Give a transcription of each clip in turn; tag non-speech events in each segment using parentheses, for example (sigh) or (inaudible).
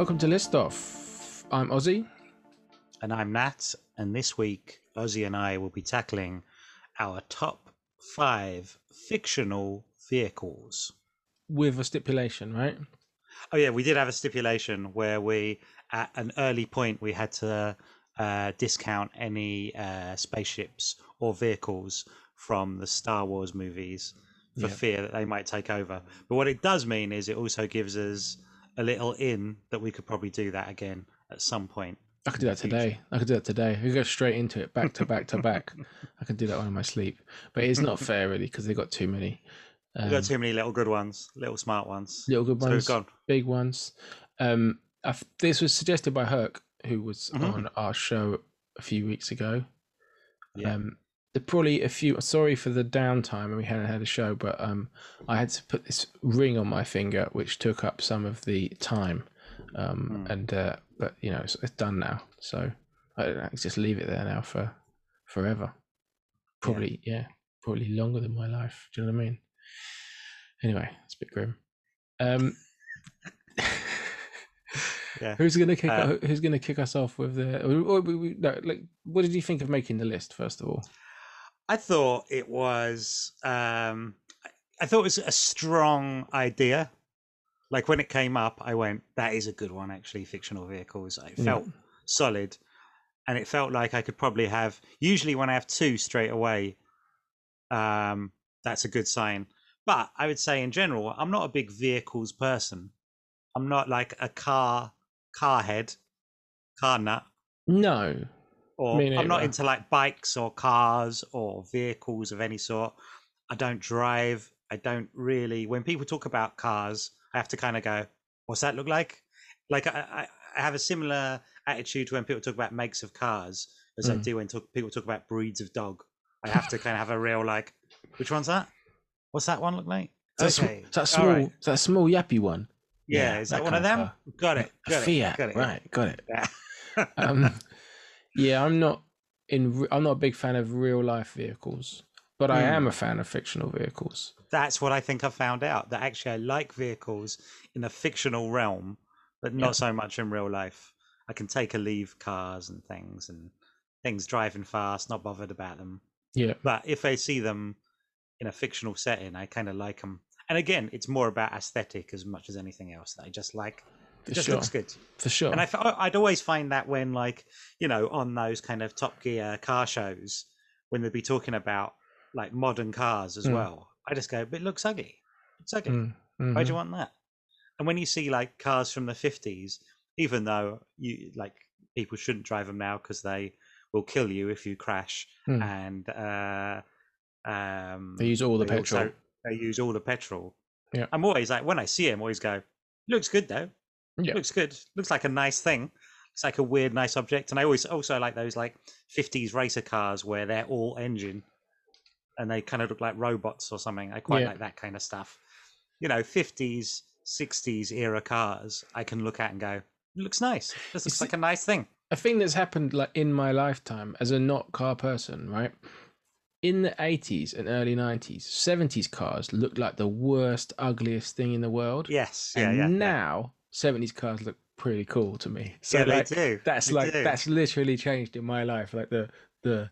Welcome to List Off. I'm Ozzy. And I'm Nat. And this week, Ozzy and I will be tackling our top five fictional vehicles. With a stipulation, right? Oh, yeah, we did have a stipulation where we, at an early point, we had to uh, discount any uh, spaceships or vehicles from the Star Wars movies for Yeah. fear that they might take over. But what it does mean is it also gives us a little in that we could probably do that again at some point. I could do that today. I could do that today. We go straight into it, back to back to back. I could do that one in my sleep, but it's not fair really because they got too many. Um, We've got too many little good ones, little smart ones. little good ones, gone. big ones. Um, this was suggested by Herc, who was Mhm. on our show a few weeks ago. Yeah. Um, there probably a few. Sorry for the downtime, and we hadn't had a show, but um, I had to put this ring on my finger, which took up some of the time. Um, Hmm. and uh, but you know, it's, it's done now, so I don't know, just leave it there now for forever. Probably, yeah, probably longer than my life. Do you know what I mean? Anyway, it's a bit grim. Um, (laughs) Yeah. Who's gonna kick? Uh, who's gonna kick us off with the? or- or we- no, like, what did you think of making the list first of all? I thought it was. Um, I- I thought it was a strong idea. Like when it came up, I went, "That is a good one." Actually, fictional vehicles. It Yeah. felt solid, and it felt like I could probably have. Usually, when I have two straight away, um, that's a good sign. But I would say, in general, I'm not a big vehicles person. I'm not like a car car head, car nut. No, or Me I'm not into like bikes or cars or vehicles of any sort. I don't drive. I don't really. When people talk about cars, I have to kind of go, "What's that look like?" Like I, I, have a similar attitude to when people talk about makes of cars as I Mm. do when talk, people talk about breeds of dog. I have to kind of have a real like, which one's that? What's that one look like? is that, sm- Okay, that small? right. That small yappy one? Yeah, Yeah, is that that, one of them? Got it. A Got it. Fiat, got it. right? Got it. Yeah. Um, yeah, I'm not in. I'm not a big fan of real life vehicles, but I Hmm. am a fan of fictional vehicles. that's what I think I found out that actually I like vehicles in a fictional realm, but not Yeah. so much in real life. I can take a leave cars and things and things driving fast, not bothered about them. Yeah, But if I see them in a fictional setting, I kind of like them. And again, it's more about aesthetic as much as anything else that I just like. For It just sure. looks good. For sure. And I'd always find that when, like, you know, on those kind of Top Gear car shows, when they'd be talking about like modern cars as Mm. well, I just go, but it looks ugly. It's ugly. Mm, Why mhm. do you want that? And when you see like cars from the 50s, even though you like people shouldn't drive them now because they will kill you if you crash, Hmm. and uh, um, They use all the they petrol. also- they use all the petrol. Yeah. I'm always like when I see them always go, looks good though. Yeah. Looks good. Looks like a nice thing. It's like a weird, nice object. And I always also like those like 50s racer cars where they're all engine and they kind of look like robots or something. I quite Yeah. like that kind of stuff. You know, 50s, 60s era cars, I can look at and go, looks nice. This looks see- like a nice thing. a thing that's happened like in my lifetime as a not car person, right? In the 80s and early 90s, 70s cars looked like the worst, ugliest thing in the world. Yes. Yeah. and yeah. yeah. now 70s cars look pretty cool to me. So yeah, like they do. that's They like do. that's literally changed in my life. Like the the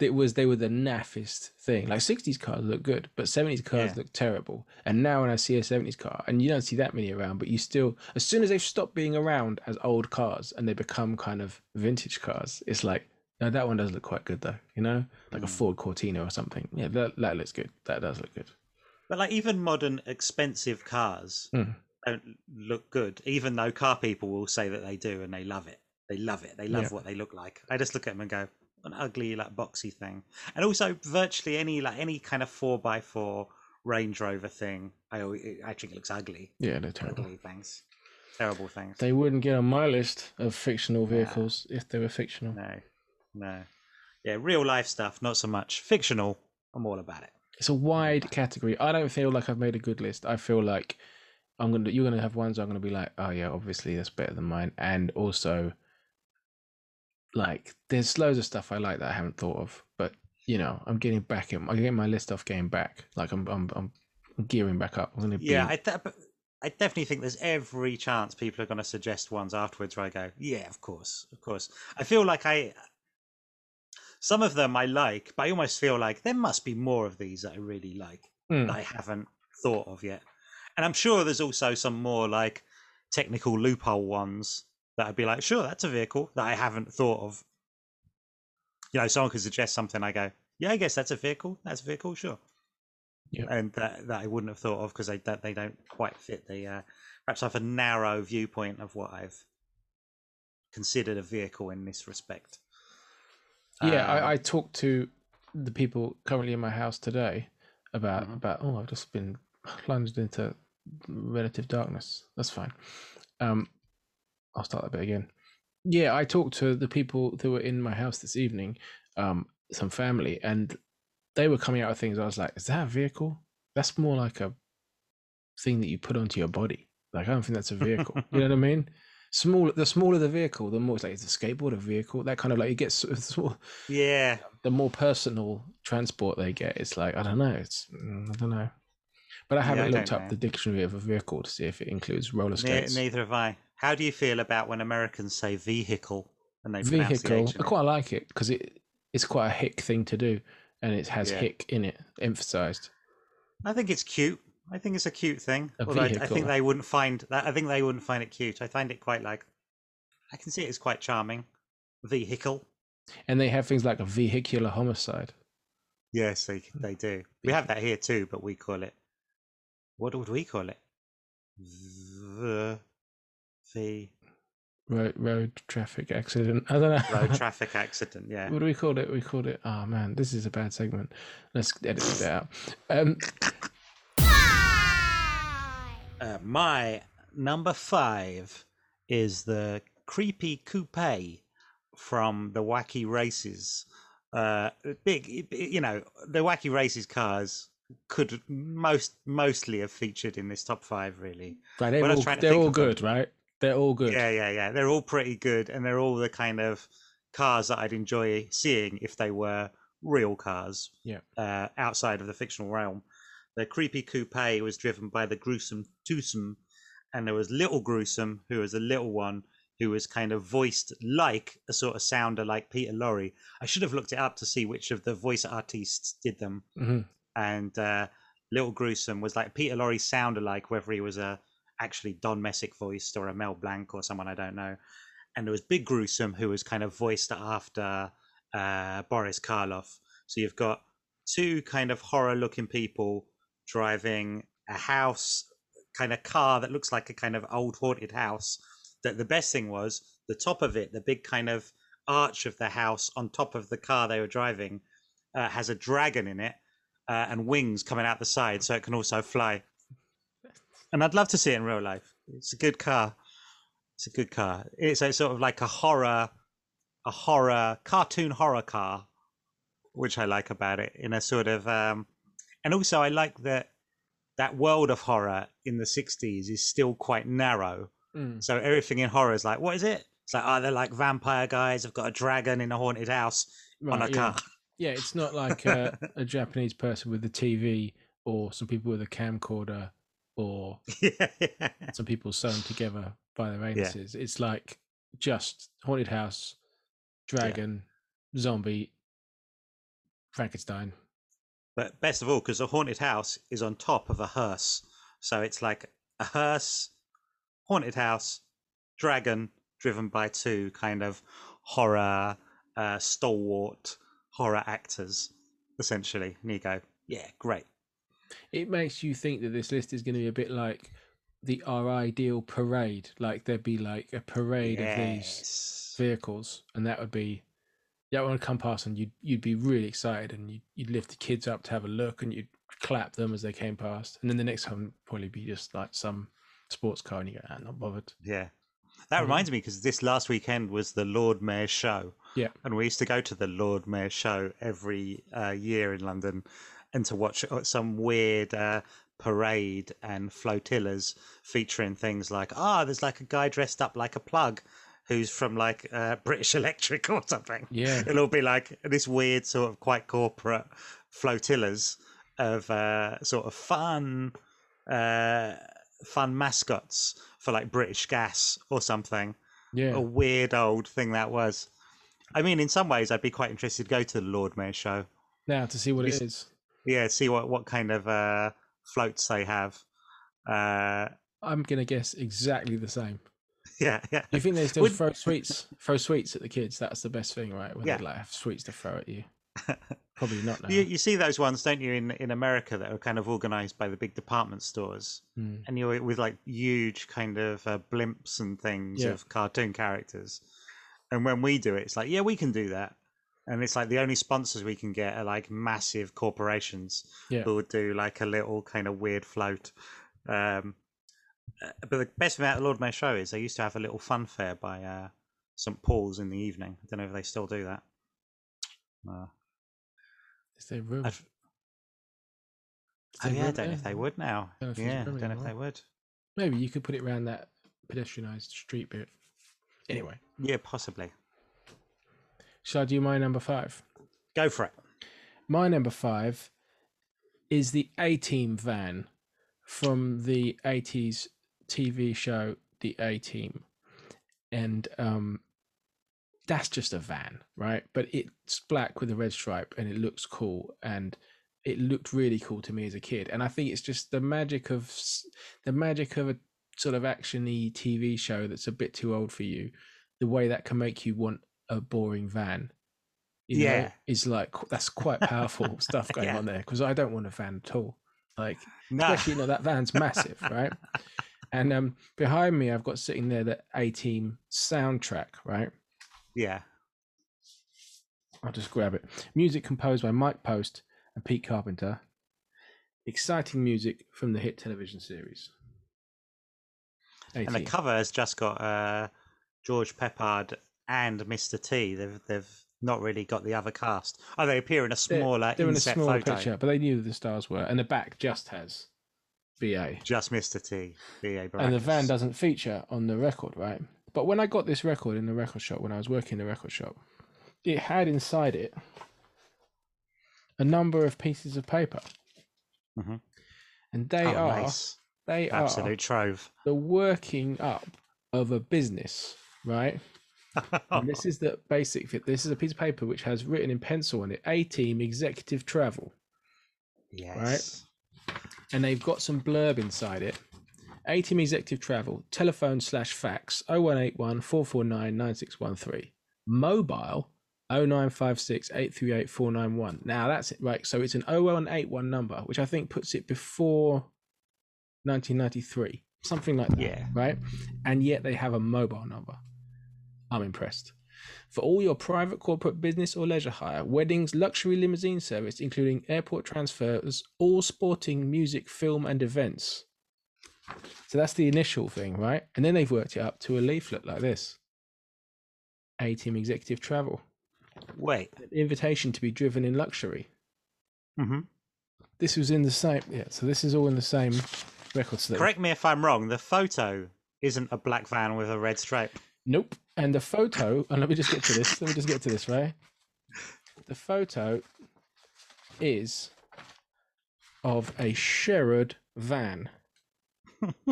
it was they were the naffest thing. Like 60s cars look good, but 70s cars Yeah. look terrible. And now when I see a 70s car, and you don't see that many around, but you still as soon as they've stopped being around as old cars and they become kind of vintage cars, it's like no, that one does look quite good though, you know? Like a Mm. Ford Cortina or something. Yeah, that, that looks good. That does look good. But like even modern expensive cars Mm. Don't look good, even though car people will say that they do and they love it. They love it. They love Yeah. what they look like. I just look at them and go, an ugly like boxy thing. And also virtually any like any kind of four by four Range Rover thing, I always, it actually looks ugly. Yeah, they're terrible. Ugly things. Terrible things. They wouldn't get on my list of fictional vehicles if they were fictional. No. No. Yeah, real life stuff, not so much. Fictional, I'm all about it. It's a wide category. I don't feel like I've made a good list. I feel like I'm gonna you're gonna have ones I'm gonna be like, oh yeah, obviously that's better than mine, and also like there's loads of stuff I like that I haven't thought of, but you know I'm getting back in. I'm getting my list off getting back. Like I'm I'm I'm gearing back up. I'm gonna be Yeah, I th- I definitely think there's every chance people are going to suggest ones afterwards where I go, yeah, of course, of course. I feel like I, some of them I like, but I almost feel like there must be more of these that I really like Mm. that I haven't thought of yet. And I'm sure there's also some more like technical loophole ones that I'd be like, sure, that's a vehicle that I haven't thought of. You know, someone could suggest something, I go, yeah, I guess that's a vehicle. That's a vehicle, sure. Yeah. And that, that I wouldn't have thought of because they that they don't quite fit the uh, perhaps I have a narrow viewpoint of what I've considered a vehicle in this respect. Yeah, Um, I, I talked to the people currently in my house today about Mhm. about oh I've just been plunged into relative darkness. That's fine. Um, I'll start that bit again. Yeah, I talked to the people that were in my house this evening, um, some family, and they were coming out of things. I was like, is that a vehicle? That's more like a thing that you put onto your body. Like I don't think that's a vehicle. you know what I (laughs) mean? Small, the smaller the vehicle, the more it's like it's a skateboard, a vehicle. That kind of like it gets sort of (laughs) yeah, the more personal transport they get, it's like I don't know. It's mm, I don't know. But I haven't I looked up know. the dictionary of a vehicle to see if it includes roller ne- skates. neither have I. How do you feel about when Americans say vehicle and they pronounce the Vehicle. I quite like it because it it's quite a hick thing to do, and it has Yeah. hick in it emphasized. I think it's cute. I think it's a cute thing. A Although I, I think they wouldn't find that. I think they wouldn't find it cute. I find it quite like. I can see it as quite charming. Vehicle. And they have things like a vehicular homicide. Yes, they they do. We have that here too, but we call it. What would we call it? The V. Road, road traffic accident. I don't know. Road (laughs) traffic accident. Yeah. What do we call it? We called it. Oh man, this is a bad segment. Let's edit it out. Um, Uh, my number five is the creepy coupe from the Wacky Races. Uh, big, you know, the Wacky Races cars could most mostly have featured in this top five, really. right, they're When I was all, they're all of them- good, right? They're all good. Yeah, yeah, yeah. They're all pretty good, and they're all the kind of cars that I'd enjoy seeing if they were real cars. Yeah. Uh, outside of the fictional realm, the creepy coupe was driven by the gruesome twosome, and there was little gruesome, who was a little one who was kind of voiced like a sort of sounder like Peter Lorre. I should have looked it up to see which of the voice artists did them Mhm. And uh, Little Gruesome was like Peter Lorre sounded like whether he was a actually Don Messick voiced or a Mel Blanc or someone I don't know. And there was Big Gruesome who was kind of voiced after uh, Boris Karloff. So you've got two kind of horror looking people driving a house kind of car that looks like a kind of old haunted house. That the best thing was the top of it, the big kind of arch of the house on top of the car they were driving, uh, has a dragon in it uh, and wings coming out the side, so it can also fly. And I'd love to see it in real life. It's a good car. It's a good car. It's a sort of like a horror, a horror cartoon horror car, which I like about it. In a sort of, um, and also I like that that world of horror in the '60s is still quite narrow. Mm. So everything in horror is like, what is it? It's like, oh, they're like vampire guys. Have got a dragon in a haunted house on a yeah. car. Yeah, it's not like a, (laughs) a Japanese person with a TV or some people with a camcorder or (laughs) yeah, yeah. some people sewn together by their anuses. It's like just haunted house, dragon, zombie, Frankenstein. But best of all, because the haunted house is on top of a hearse. So it's like a hearse, haunted house, dragon driven by two kind of horror, uh, stalwart horror actors, essentially. And you go, yeah, great. It makes you think that this list is going to be a bit like the Our Ideal parade. Like there'd be like a parade of these vehicles, and that would be that would come past, and you'd you'd be really excited, and you'd, you'd lift the kids up to have a look, and you'd clap them as they came past, and then the next time would probably be just like some sports car, and you go, ah, not bothered. Yeah. That Mhm. reminds me because this last weekend was the Lord Mayor's show. Yeah. And we used to go to the Lord Mayor show every uh, year in London and to watch uh, some weird uh, parade and flotillas featuring things like, ah, there's like a guy dressed up like a plug who's from like uh, (laughs) British Electric or something. Yeah, It'll be like this weird sort of quite corporate flotillas of uh, sort of fun, uh, fun mascots for like British Gas or something. Yeah. A weird old thing that was. I mean, in some ways, I'd be quite interested to go to the Lord Mayor show. Now to see what it Is-. Yeah, see what what kind of uh, floats they have. Uh, I'm gonna guess exactly the same. (laughs) yeah, yeah. You think they still Would- throw sweets? Throw sweets at the kids. That's the best thing, right? When Yeah. they like have sweets to throw at you. (laughs) Probably not now. You, you see those ones, don't you, in, in America that are kind of organized by the big department stores, Mm. and you're with like huge kind of uh, blimps and things Yeah. of cartoon characters. And when we do it, it's like, yeah, we can do that. And it's like the only sponsors we can get are like massive corporations Yeah. who would do like a little kind of weird float. Um, uh, but the best thing about the Lord Mayor show is they used to have a little fun fair by uh, St Paul's in the evening. I don't know if they still do that. Uh, Is there room? I've- Oh yeah, I don't know if they would now. Don't know if Yeah, don't know if they would. Maybe you could put it around that pedestrianised street bit. Anyway, Yeah, possibly. shall I do my number five? Go for it. My number five is the A Team van from the 80s TV show The A Team. And um, that's just a van, right? But it's black with a red stripe and it looks cool. And it looked really cool to me as a kid. And I think it's just the magic of the magic of a sort of actiony TV show that's a bit too old for you. The way that can make you want a boring van. You know, Yeah. is like that's quite powerful (laughs) stuff going Yeah. on there because I don't want a van at all. Like No. especially you know that van's massive, right? (laughs) And um behind me I've got sitting there the A Team soundtrack, right? yeah. I'll just grab it. Music composed by Mike Post and Pete Carpenter. Exciting music from the hit television series. And the cover has just got uh, George Peppard and Mr. T. They've they've not really got the other cast. Oh, they appear in a They're- smaller They're in a smaller photo. picture, but they knew who the stars were. And the back just has BA. Just Mr. T. B.A. and the van doesn't feature on the record, right? But when I got this record in the record shop, when I was working in the record shop, it had inside it a number of pieces of paper, Mhm. and they oh, are nice. They are Absolute trove. the working up of a business, right? (laughs) And this is the basic fit. This is a piece of paper which has written in pencil on it: "A Team Executive Travel." yes. Right. And they've got some blurb inside it. A Team Executive Travel, telephone slash fax 0181 449 9613. Mobile 0956 838 491. Now that's it, right? So it's an 0181 number, which I think puts it before 1993, something like that. Yeah. Right? And yet they have a mobile number. I'm impressed. For all your private, corporate, business, or leisure hire, weddings, luxury limousine service, including airport transfers, all sporting, music, film, and events. So that's the initial thing, right? And then they've worked it up to a leaflet like this A Team Executive Travel, Wait. an invitation to be driven in luxury. Mm-hmm. This was in the same, yeah, so this is all in the same record sleeve. Correct me if I'm wrong. The photo isn't a black van with a red stripe. Nope. And the photo, and let me just get to this. Let me just get to this, right? The photo is of a Sherrod van.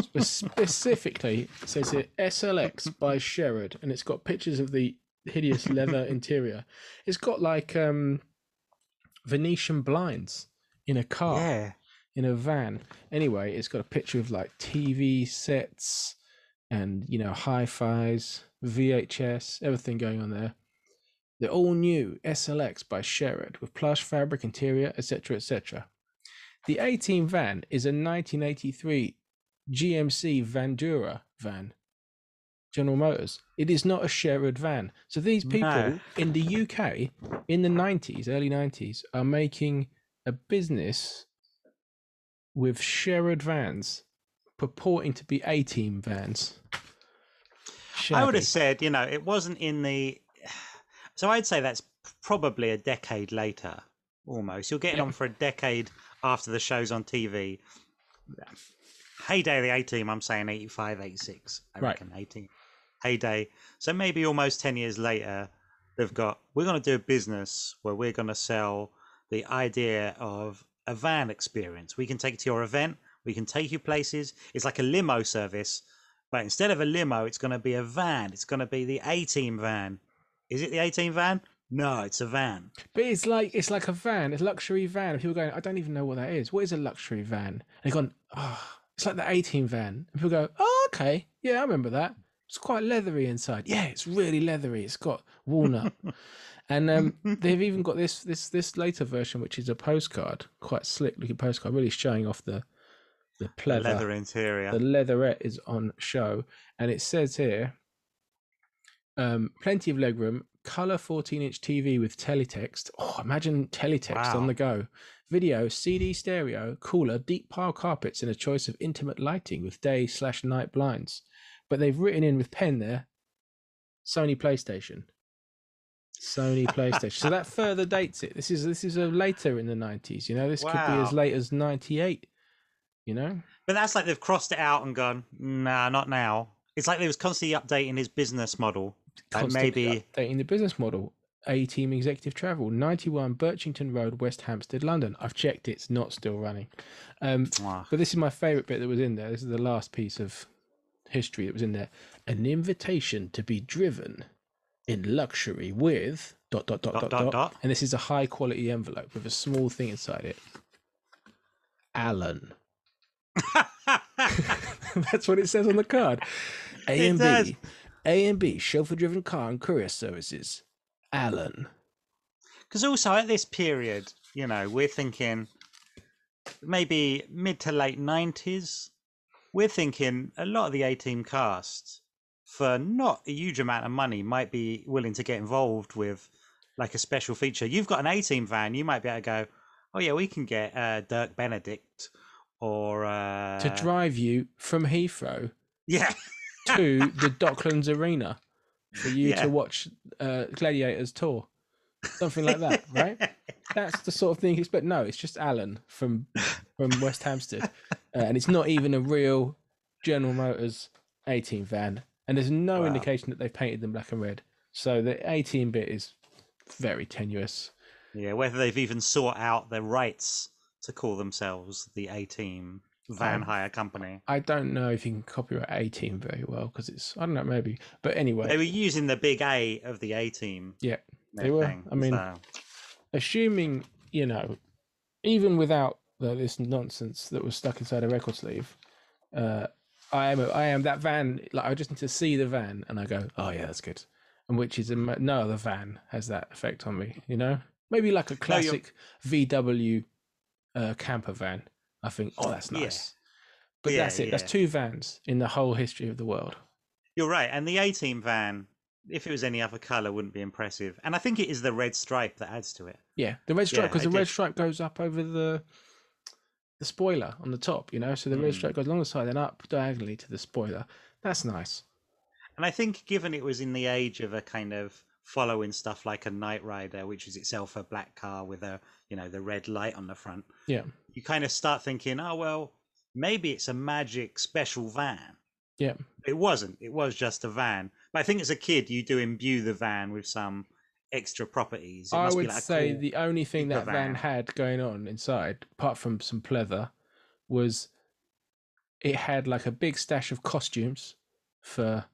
Spe- (laughs) specifically, it says here SLX by Sherrod, and it's got pictures of the hideous leather (laughs) interior. It's got like um Venetian blinds in a car Yeah. In a van. Anyway, it's got a picture of like TV sets and you know hi-fi's, VHS, everything going on there. The all new SLX by Sherrod with plush fabric interior, etc., etc. The A Team van is a 1983 GMC Vandura van. General Motors. It is not a Sherrod van. So these people No. in the UK in the 90s, early 90s, are making a business with Sherrod vans purporting to be A team vans. I would have said, you know, it wasn't in the. So I'd say that's probably a decade later, almost. You're getting Yeah. on for a decade after the show's on TV. Heyday of the A Team, I'm saying 85, 86. I Right. reckon 18. Heyday. So maybe almost 10 years later, they've got, we're going to do a business where we're going to sell the idea of a van experience. We can take it to your event. We can take you places. It's like a limo service, but instead of a limo, it's going to be a van. It's going to be the A Team van. Is it the A Team van? No, it's a van. But it's like it's like a van, it's a luxury van. And people going, I don't even know what that is. What is a luxury van? And they've gone, oh, it's like the A Team van. And people go, oh, okay, yeah, I remember that. It's quite leathery inside. Yeah, it's really leathery. It's got walnut. (laughs) and um, (laughs) they've even got this this this later version, which is a postcard, quite slick looking postcard, really showing off the the pleather. Leather interior. The leatherette is on show, and it says here, um, plenty of legroom, color 14 inch TV with teletext. Oh, imagine teletext Wow. on the go. Video, CD stereo, cooler, deep pile carpets, and a choice of intimate lighting with day slash night blinds. But they've written in with pen there, Sony PlayStation. Sony PlayStation. So that further dates it. This is this is a later in the 90s. You know, this could be as late as 98. You know. But that's like they've crossed it out and gone, nah, not now. It's like they was constantly updating his business model. Like constantly maybe updating the business model. A Team Executive Travel, 91 Birchington Road, West Hampstead, London. I've checked, it's not still running. Um, but this is my favourite bit that was in there. This is the last piece of history that was in there. An invitation to be driven in luxury with dot dot dot Dot, dot dot, dot. And this is a high quality envelope with a small thing inside it. Alan. (laughs) That's what it says on the card. (laughs) A and. B. A and B, chauffeur driven car and courier services. Alan. Because also at this period, you know, we're thinking maybe mid to late nineties. We're thinking a lot of the A team cast, for not a huge amount of money, might be willing to get involved with like a special feature. You've got an A team van, you might be able to go, oh yeah, we can get uh, Dirk Benedict or uh, to drive you from Heathrow yeah, to the (laughs) Docklands Arena for you Yeah. to watch uh, Gladiators tour. Something like that, (laughs) right? That's the sort of thing you expect. No, it's just Alan from from West Hampstead, uh, and it's not even a real General Motors A Team van, and there's no Wow. indication that they've painted them black and red. So the A Team bit is very tenuous. yeah. Whether they've even sought out their rights to call themselves the A team van Um, hire company. I don't know if you can copyright A Team very well because it's I don't know maybe, but anyway, They were using the big A of the A team. yeah. They were. everything, I mean, so- assuming you know, even without the, this nonsense that was stuck inside a record sleeve, uh, I am I am that van. Like I just need to see the van, and I go, oh yeah, that's good. And which is no other van has that effect on me. You know, maybe like a No, classic VW uh, camper van. I think, oh, that's Yeah. nice. But Yeah, that's it. That's two vans in the whole history of the world. You're right. And the A team van, if it was any other color, wouldn't be impressive. And I think it is the red stripe that adds to it. Yeah, the red stripe because the red stripe goes up over the the spoiler on the top, you know. So the Mm. stripe goes along the side and up diagonally to the spoiler. That's nice. And I think, given it was in the age of a kind of following stuff like a Knight Rider, which is itself a black car with a you know the red light on the front, Yeah, you kind of start thinking, oh well, maybe it's a magic special van. yeah, It wasn't. It was just a van. But I think as a kid, you do imbue the van with some extra properties. It I would like say cool- the only thing that van van. had going on inside, apart from some pleather, was it had like a big stash of costumes for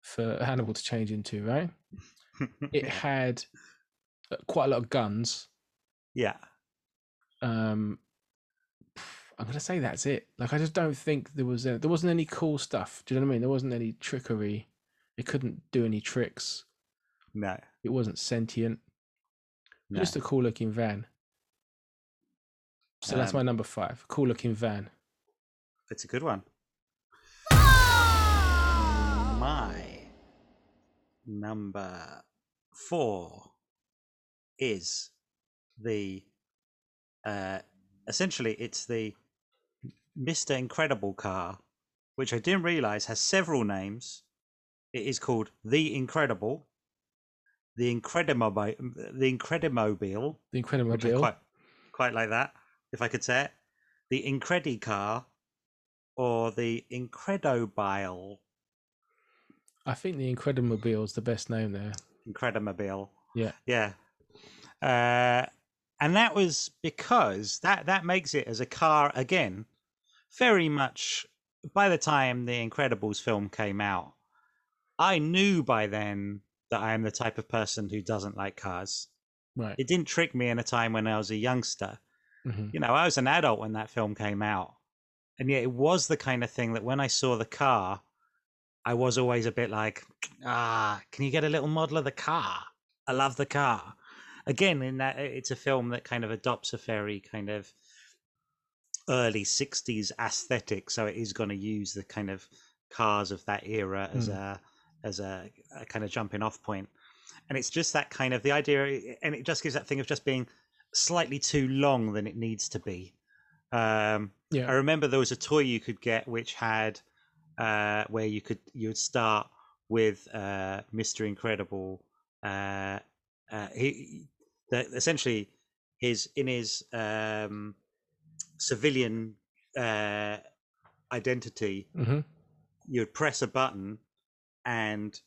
for Hannibal to change into. Right? (laughs) It had uh, quite a lot of guns. yeah. um I'm gonna say that's it. Like I just don't think there was a, there wasn't any cool stuff. Do you know what I mean? There wasn't any trickery. It couldn't do any tricks. No. It wasn't sentient. no. Just a cool looking van. So that's Um, my number five. Cool looking van. It's a good one. My number four is the uh essentially it's the Mr. Incredible car, which I didn't realize has several names. It is called the Incredible, the Incredimobile, the Incredimobile, The which I Incredible quite quite like that, if I could say it. The Incredicar or the Incredobile. I think the Incredimobile is the best name there. Incredimobile. Yeah. Yeah. Uh, and that was because that that makes it as a car again very much by the time the Incredibles film came out, I knew by then that I am the type of person who doesn't like cars. Right. It didn't trick me in a time when I was a youngster. hmm You know, I was an adult when that film came out. And yet it was the kind of thing that when I saw the car, I was always a bit like, ah, can you get a little model of the car? I love the car. Again, in that it's a film that kind of adopts a very kind of early 60s aesthetic so it is going to use the kind of cars of that era as Mm. a as a, a kind of jumping off point. And it's just that kind of the idea and it just gives that thing of just being slightly too long than it needs to be. Um Yeah. i remember there was a toy you could get which had uh where you could you would start with uh mr incredible uh uh he that essentially his in his um civilian uh identity hmm you'd press a button and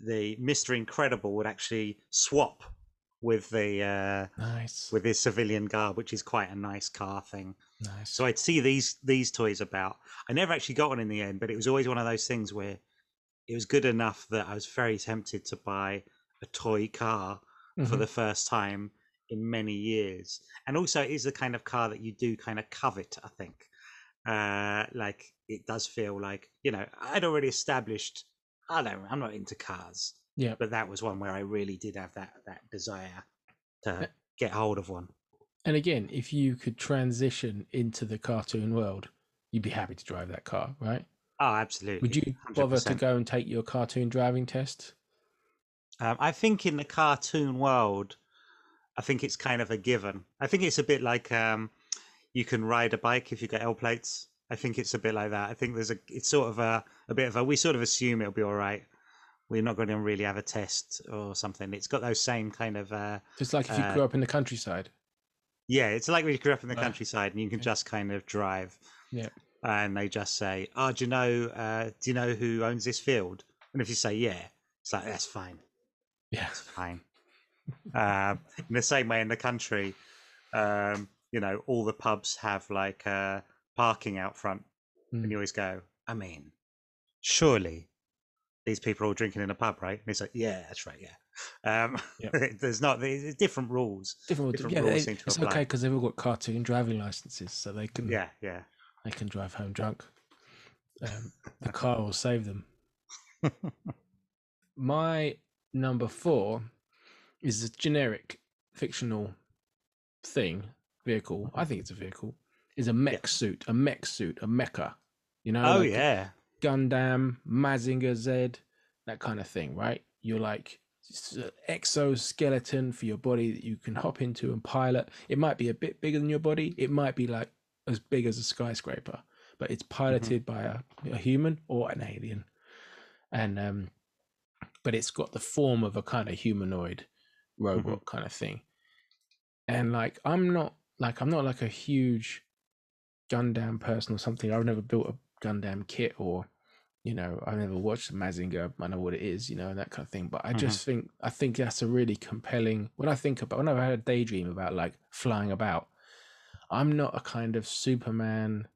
the Mr. Incredible would actually swap with the uh, Nice. with his civilian garb, which is quite a nice car thing. nice. So I'd see these these toys about. I never actually got one in the end, but it was always one of those things where it was good enough that I was very tempted to buy a toy car for Mhm. the first time in many years. And also, it is the kind of car that you do kind of covet, I think. Uh, like, it does feel like, you know, I'd already established, I don't I'm not into cars. Yeah. But that was one where I really did have that, that desire to get hold of one. And again, if you could transition into the cartoon world, you'd be happy to drive that car, right? Oh, absolutely. Would you bother to 100%. go and take your cartoon driving test? Um, I think in the cartoon world, I think it's kind of a given. I think it's a bit like um, you can ride a bike if you get L plates. I think it's a bit like that. I think there's a, it's sort of a, a bit of a, we sort of assume it'll be all right. We're not going to really have a test or something. It's got those same kind of, uh, Just like if you Uh, grew up in the countryside. yeah, it's like when you grew up in the Right. countryside and you can Okay. just kind of drive. Yeah. And they just say, "Oh, do you know? Uh, do you know who owns this field?" And if you say, "Yeah," it's like that's fine. Yeah. It's fine. um, in the same way, in the country, um, you know, all the pubs have like uh, parking out front, Mm. and you always go, "I mean, surely these people are all drinking in a pub, right?" And it's like, "Yeah, that's right, yeah." Um, Yep. (laughs) there's not there's different rules. Different, Different yeah, rules they- it's okay because they've all got cartoon driving licenses, so they can Yeah, yeah. they can drive home drunk. Um, the (laughs) car will save them. My number four is a generic fictional thing vehicle. I think it's a vehicle. Is a mech suit, a mech suit, a mecha. You know, oh like yeah. Gundam, Mazinger Z, that kind of thing, right? You're like uh, exoskeleton for your body that you can hop into and pilot. It might be a bit bigger than your body. It might be like as big as a skyscraper, but it's mm-hmm. piloted by a, a human or an alien. And um but it's got the form of a kind of humanoid mm-hmm. robot kind of thing. And like I'm not like I'm not like a huge Gundam person or something. I've never built a Gundam kit or you know, I've never watched Mazinger. I know what it is, you know, and that kind of thing. But I just think I think that's a really compelling. When I think about when I've had a daydream about like flying about, I'm not a kind of Superman,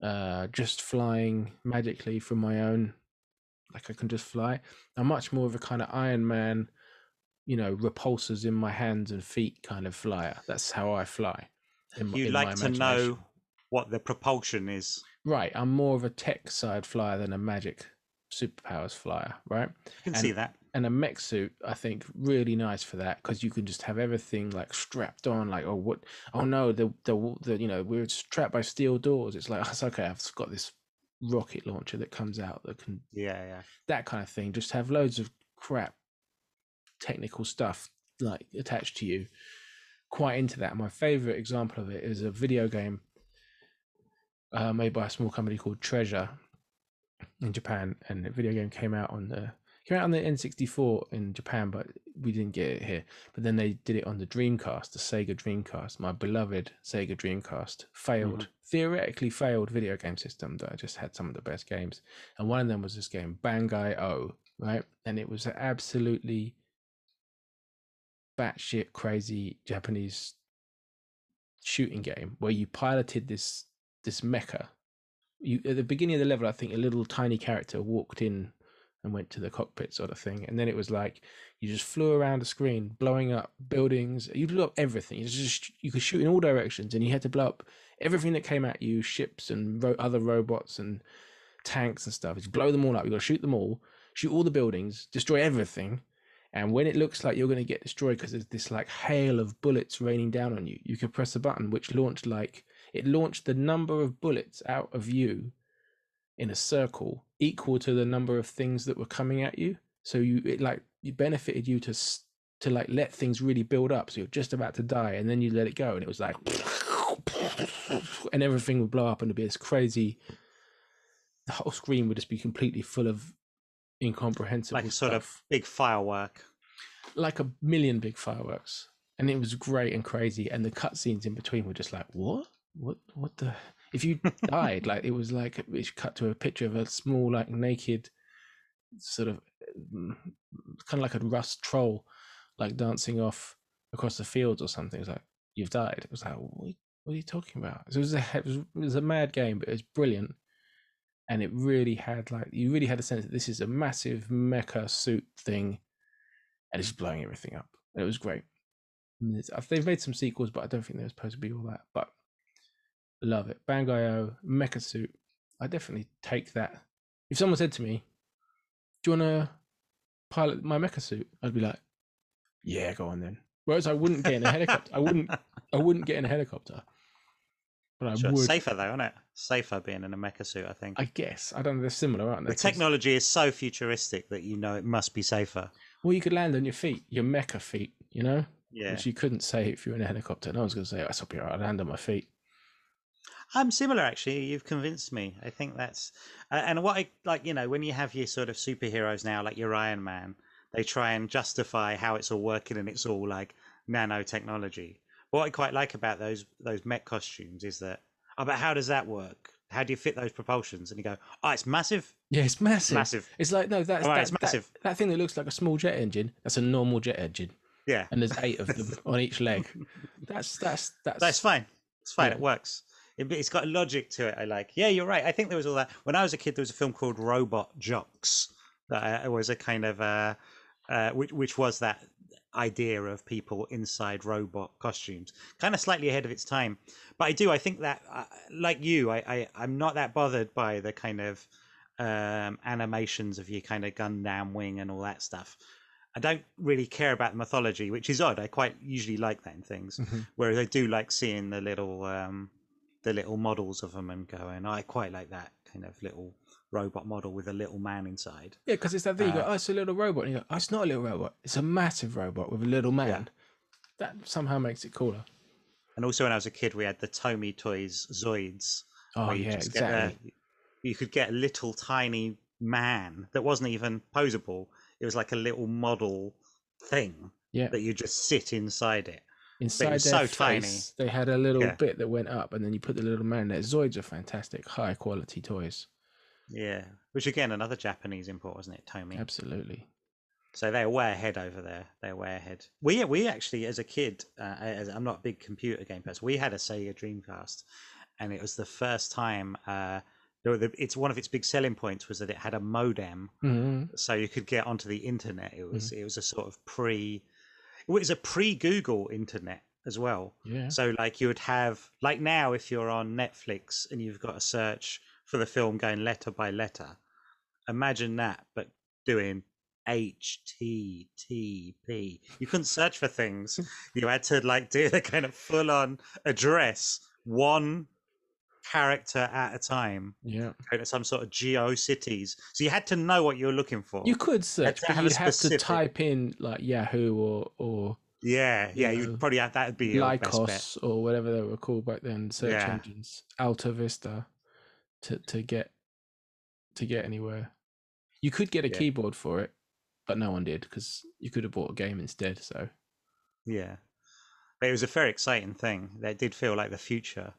uh, just flying magically from my own. Like I can just fly. I'm much more of a kind of Iron Man, you know, repulsors in my hands and feet kind of flyer. That's how I fly. in You'd in like to know what the propulsion is. Right, I'm more of a tech side flyer than a magic superpowers flyer, right? I can And- see that. And a mech suit, I think, really nice for that because you can just have everything like strapped on. Like, oh, what? Oh no, the the, the you know we're trapped by steel doors. It's like (laughs) it's okay. I've got this rocket launcher that comes out that can Yeah, yeah. that kind of thing. Just have loads of crap technical stuff like attached to you. Quite into that. My favorite example of it is a video game uh, made by a small company called Treasure in Japan, and the video game came out on the came out on the N64 in Japan, but we didn't get it here. But then they did it on the Dreamcast, the Sega Dreamcast, my beloved Sega Dreamcast. Failed, theoretically failed video game system that just had some of the best games and one of them was this game Bangai O, right? And it was an absolutely batshit crazy Japanese shooting game where you piloted this this mecha you at the beginning of the level, I think a little tiny character walked in and went to the cockpit sort of thing, and then it was like you just flew around the screen, blowing up buildings. You blew up everything. You just you could shoot in all directions, and you had to blow up everything that came at you, ships and ro- other robots and tanks and stuff. Just blow them all up. You got to shoot them all, shoot all the buildings, destroy everything. And when it looks like you're going to get destroyed because there's this like hail of bullets raining down on you, you can press a button which launched like it launched the number of bullets out of you in a circle equal to the number of things that were coming at you. So you it like it benefited you to to like let things really build up. So you're just about to die, and then you let it go, and it was like, and everything would blow up, and it'd be this crazy. The whole screen would just be completely full of incomprehensible like a sort stuff. of big firework. like a million big fireworks, and it was great and crazy. And the cutscenes in between were just like, what, what, what the? If you died, like it was like it cut to a picture of a small, like naked, sort of, mm, kind of like a rust troll, like dancing off across the fields or something. It's like you've died. It was like, what, what are you talking about? So it was a it was, it was a mad game, but it was brilliant. And it really had like you really had a sense that this is a massive mecha suit thing and it's blowing everything up. And it was great. They've made some sequels, but I don't think they're supposed to be all that. But love it. Bangai-O, Mecha Suit. I definitely take that. If someone said to me, "Do you want to pilot my Mecha Suit?" I'd be like, "Yeah, go on then." Whereas I wouldn't get in a helicopter. I wouldn't. I wouldn't get in a helicopter. But I Sure, would. Safer though, isn't it? Safer being in a mecha suit, I think. I guess. I don't know. They're similar, aren't they? The technology is so futuristic that you know it must be safer. Well, you could land on your feet, your mecha feet. You know. Yeah. Which you couldn't say if you were in a helicopter. No one's going to say, "That's up here. I land on my feet." I'm similar, actually. You've convinced me. I think that's uh, and what I like. You know, when you have your sort of superheroes now, like your Iron Man, they try and justify how it's all working, and it's all like nanotechnology. What I quite like about those those mech costumes is that, oh, but how does that work? How do you fit those propulsions? And you go, oh, it's massive, Yeah, it's massive. massive. It's like no, that's right, that, it's that- massive. That, thing that looks like a small jet engine. That's a normal jet engine, Yeah, and there's eight of them (laughs) on each leg. (laughs) That's that's that's that's fine. It's fine. Yeah. It works. It, it's got a logic to it. I like. Yeah, you're right. I think there was all that when I was a kid. There was a film called Robot Jox that uh, was a kind of uh, uh, which which was that idea of people inside robot costumes, kind of slightly ahead of its time. But I do. I think that, uh, like you, I, I I'm not that bothered by the kind of um, animations of your kind of Gundam wing and all that stuff. I don't really care about the mythology, which is odd. I quite usually like that in things Mhm. whereas I do like seeing the little um, the little models of them and going, I quite like that kind of little robot model with a little man inside. yeah, because it's that thing. You go, Uh, oh, it's a little robot, and you go, oh, it's not a little robot. It's a massive robot with a little man. That somehow makes it cooler. And also, when I was a kid, we had the Tomy Toys Zoids. Oh yeah, exactly. a- you could get a little tiny man that wasn't even posable. It was like a little model thing Yeah, that you just sit inside it. Inside their so face, tiny. they had a little Yeah. bit that went up, and then you put the little man there. Zoids are fantastic, high quality toys. Yeah, which again, another Japanese import, wasn't it, Tomy? Absolutely. So they're way ahead over there. They're way ahead. We we actually, as a kid, uh, as I'm not a big computer game person, we had a Sega Dreamcast, and it was the first time. Uh, there were the, it's one of its big selling points was that it had a modem, hmm so you could get onto the internet. It was it was a sort of pre, it was a pre Google internet as well. Yeah. So like you would have like now if you're on Netflix and you've got a search for the film going letter by letter, imagine that but doing HTTP. You couldn't search for things. (laughs) You had to like do the kind of full on address one character at a time Yeah. some sort of GeoCities. So you had to know what you were looking for. You could search, to but have you'd have to type in like Yahoo or or yeah, yeah, you you'd probably have that would be your best bet. Lycos or whatever they were called back then, search Yeah. engines, AltaVista, to to get to get anywhere. You could get a Yeah. keyboard for it, but no one did because you could have bought a game instead. So Yeah, but it was a very exciting thing. That did feel like the future.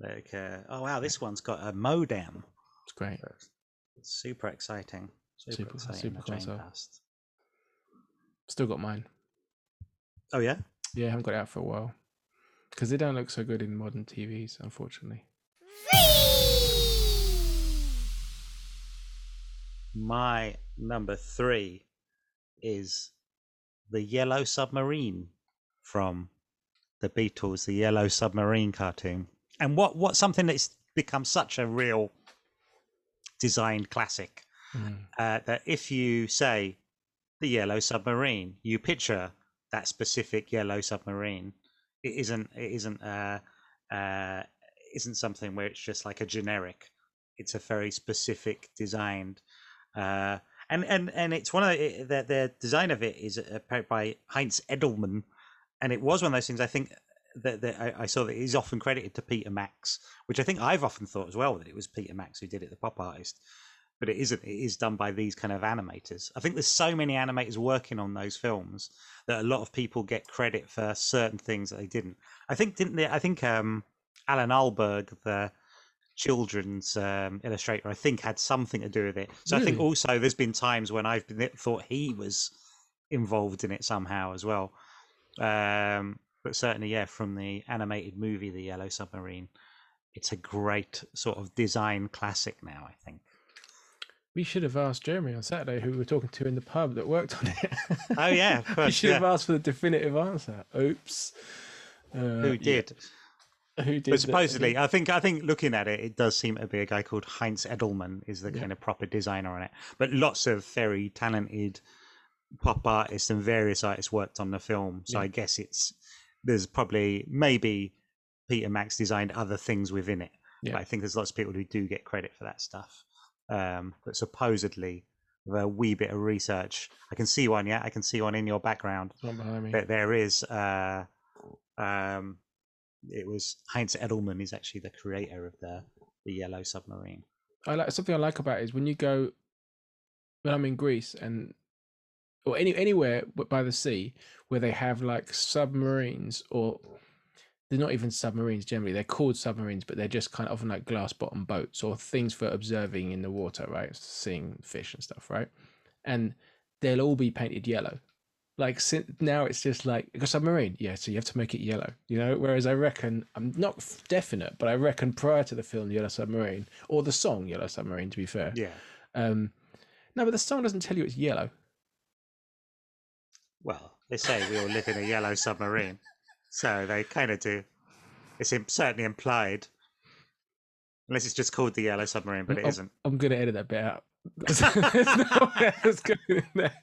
Like, uh, oh wow, this one's got a modem. it's great. It's super exciting. Super, Super- exciting. super the console. Still got mine. Oh yeah, Yeah, I haven't got it out for a while because they don't look so good in modern TVs, unfortunately. My number three is the Yellow Submarine from the Beatles, the Yellow Submarine cartoon. And what what something that's become such a real design classic Mm. uh, that if you say the Yellow Submarine, you picture that specific Yellow Submarine. It isn't. It isn't. Uh, uh, isn't something where it's just like a generic. It's a very specific designed, uh, and and and it's one of the, the the design of it is uh, by Heinz Edelmann, and it was one of those things. I think that, that I, I saw that he's often credited to Peter Max, which I think I've often thought as well that it was Peter Max who did it, the pop artist but it isn't. It is done by these kind of animators. I think there's so many animators working on those films that a lot of people get credit for certain things that they didn't. I think didn't they? I think um, Allan Ahlberg, the children's um, illustrator, I think had something to do with it. So I think also there's been times when I've been, thought he was involved in it somehow as well. Um, but certainly, yeah, from the animated movie, The Yellow Submarine, it's a great sort of design classic now. I think. We should have asked Jeremy on Saturday, who we were talking to in the pub that worked on it. Oh yeah, of (laughs) we course, should have asked for the definitive answer. Oops. Uh, Who yeah, did? Who did? But supposedly, I think I think looking at it, it does seem to be a guy called Heinz Edelmann is the Yeah. kind of proper designer on it. But lots of very talented pop artists and various artists worked on the film. So Yeah. I guess it's there's probably maybe Peter Max designed other things within it. Yeah. But I think there's lots of people who do get credit for that stuff. Um, but supposedly, with a wee bit of research, I can see one. Yeah, I can see one in your background. It's not behind me. there is uh um it was Heinz Edelmann is actually the creator of the the yellow submarine I like something I like about it is when you go when I'm in Greece and or any anywhere by the sea where they have like submarines or they're not even submarines generally they're called submarines but they're just kind of often like glass bottom boats or things for observing in the water right? Seeing fish and stuff right? And they'll all be painted yellow. Like now it's just like a submarine yeah so you have to make it yellow you know? Whereas i reckon i'm not definite but i reckon prior to the film yellow submarine or the song yellow submarine to be fair yeah. um no but the song doesn't tell you it's yellow well they say we all live in a yellow submarine so they kind of do. It's im- certainly implied. Unless it's just called the yellow submarine but it Oh, isn't. I'm gonna edit that bit out. (laughs) There's no way that's going in there.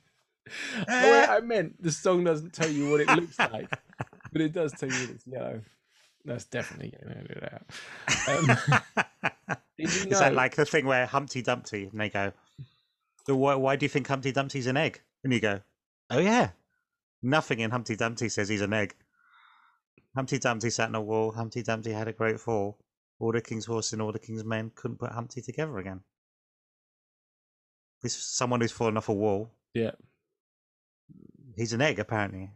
The way I meant the song doesn't tell you what it looks like, but it does tell you it's yellow. That's definitely going to edit out. Um, (laughs) you is that like the thing where Humpty Dumpty and they go why, why do you think Humpty Dumpty's an egg? And you go oh yeah nothing in Humpty Dumpty says he's an egg Humpty Dumpty sat on a wall. Humpty Dumpty had a great fall. All the king's horses and all the king's men couldn't put Humpty together again. This someone who's fallen off a wall. Yeah. He's an egg, apparently.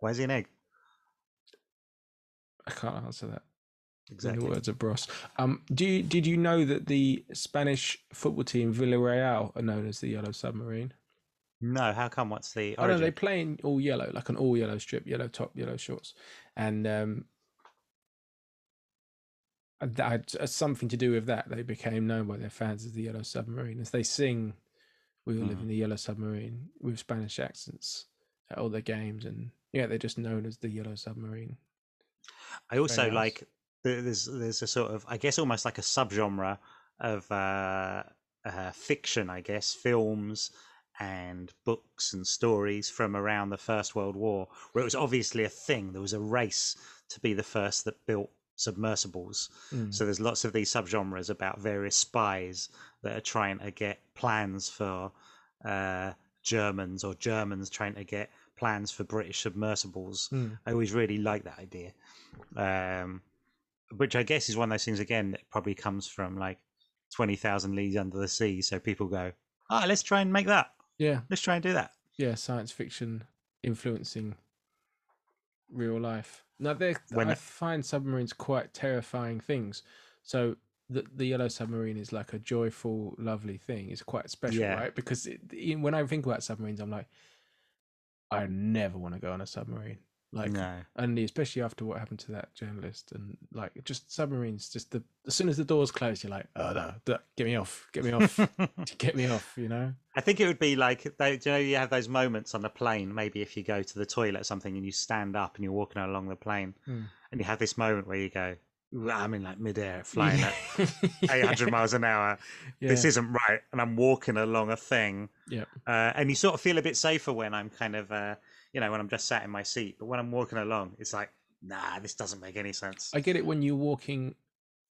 Why is he an egg? I can't answer that. In Exactly. the words of Bros. Um, do you, did you know that the Spanish football team Villarreal are known as the Yellow Submarine? No, how come? What's the Oh no, origin? they play in all yellow, like an all yellow strip, yellow top, yellow shorts, and um, that had something to do with that. They became known by their fans as the Yellow Submarine, as they sing "We all live Hmm. in the Yellow Submarine" with Spanish accents at all their games, and yeah, they're just known as the Yellow Submarine. I also nice. like there's there's a sort of I guess almost like a subgenre of uh, uh, fiction, I guess, films and books and stories from around the First World War, where it was obviously a thing. There was a race to be the first that built submersibles. Mm. So there's lots of these subgenres about various spies that are trying to get plans for uh, Germans or Germans trying to get plans for British submersibles. Mm. I always really like that idea. Um, which I guess is one of those things again that probably comes from like twenty thousand leagues under the sea. So people go, ah, let's try and make that. Yeah, Let's try and do that. yeah, science fiction influencing real life. Now, they When- I find submarines quite terrifying things. So the the yellow submarine is like a joyful, lovely thing. It's quite special, Yeah. right? Because it, when I think about submarines, I'm like, I never want to go on a submarine. Like, no. only especially after what happened to that journalist and like just submarines. Just the as soon as the doors close, you're like, oh no, get me off, get me off, (laughs) get me off. You know? I think it would be like they, do you know you have those moments on a plane. Maybe if you go to the toilet or something and you stand up and you're walking along the plane, Hmm. and you have this moment where you go, I'm in like midair, (laughs) flying at 800 miles an hour. yeah. This isn't right, and I'm walking along a thing. Yeah. Uh, and you sort of feel a bit safer when I'm kind of, uh, you know, when I'm just sat in my seat. But when I'm walking along, it's like, nah, this doesn't make any sense. I get it when you're walking,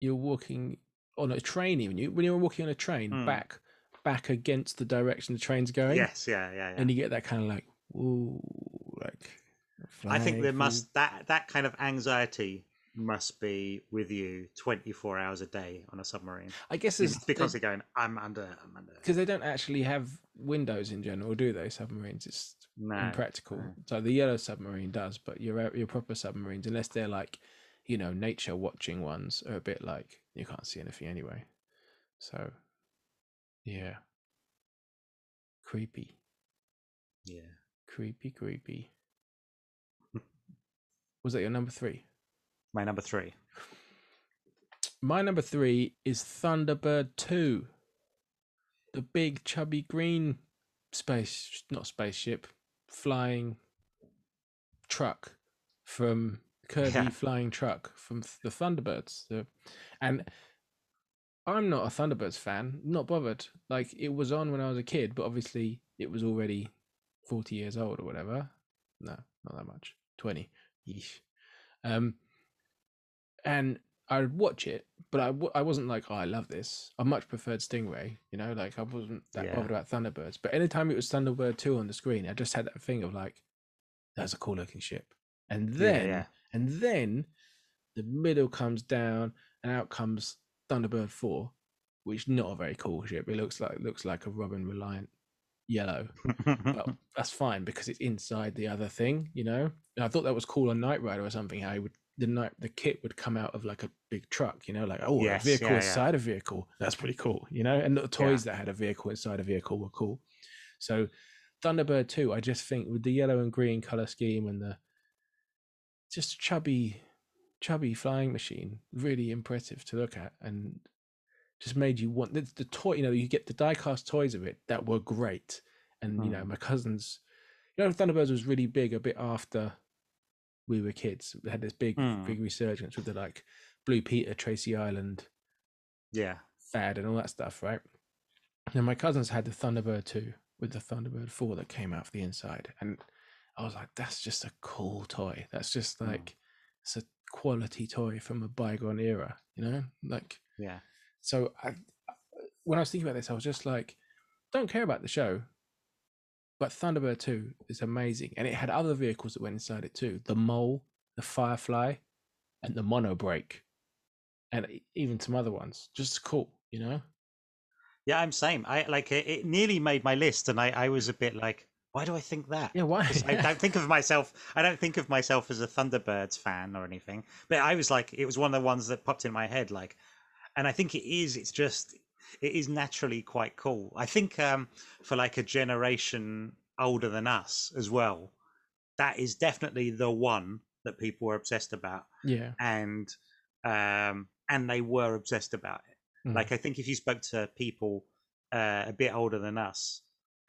you're walking on a train. Even you when you're walking on a train Hmm. back back against the direction the train's going. yes, yeah, yeah, yeah. and you get that kind of like, whoa, like. I think there must that that kind of anxiety must be with you 24 hours a day on a submarine. I guess It's it's because they're going, I'm under, I'm under. because they don't actually have windows in general, do they? Submarines, it's No, impractical. no. So the yellow submarine does, but your uh, your proper submarines, unless they're like, you know, nature watching ones, are a bit like you can't see anything anyway. So, yeah, creepy, yeah. creepy, creepy. Was that your number three? My number three. My number three is Thunderbird 2. The big chubby green space, not spaceship, flying truck from Kirby Yeah. flying truck from the Thunderbirds. The, and I'm not a Thunderbirds fan, not bothered. Like it was on when I was a kid, but obviously it was already 40 years old or whatever. No, not that much. 20. Yeesh. Um, and I'd watch it, but I, w- I wasn't like, oh, I love this. I much preferred Stingray, you know, like I wasn't that Yeah. bothered about Thunderbirds. But anytime it was Thunderbird 2 on the screen, I just had that thing of like, that's a cool looking ship. And Yeah, then, yeah. and then the middle comes down and out comes Thunderbird 4, which not a very cool ship. It looks like looks like a Robin Reliant yellow but (laughs) that's fine because it's inside the other thing, you know. And I thought that was cool on Knight Rider or something. How he would the night the KITT would come out of like a big truck, you know, like oh Yes, a vehicle yeah, yeah. inside a vehicle. That's pretty cool, you know. And the toys that had a vehicle inside a vehicle were cool. So Thunderbird two, I just think with the yellow and green color scheme and the just chubby, chubby flying machine, really impressive to look at and just made you want the, the toy. You know, you get the die-cast toys of it that were great, and you know, Hmm. my cousins. You know, Thunderbirds was really big a bit after we were kids. we had this big, Hmm. big resurgence with the like Blue Peter, Tracy Island yeah. fad and all that stuff, right? And my cousins had the Thunderbird 2 with the Thunderbird 4 that came out of the inside. And I was like, that's just a cool toy. That's just Mm. like, it's a quality toy from a bygone era, you know? Like, Yeah. so I, when I was thinking about this, I was just like, don't care about the show, but Thunderbird 2 is amazing. And it had other vehicles that went inside it too the Mole, the Firefly, and the Mono Brake, and even some other ones. Just cool, you know? Yeah, I'm same. I like it, it nearly made my list, and I, I was a bit like, why do I think that? Yeah, why? I (laughs) don't think of myself. I don't think of myself as a Thunderbirds fan or anything. But I was like, it was one of the ones that popped in my head. Like, and I think it is. It's just, it is naturally quite cool. I think um, for like a generation older than us as well, that is definitely the one that people were obsessed about, yeah. and um, and they were obsessed about it. Mm. Like, I think if you spoke to people uh, a bit older than us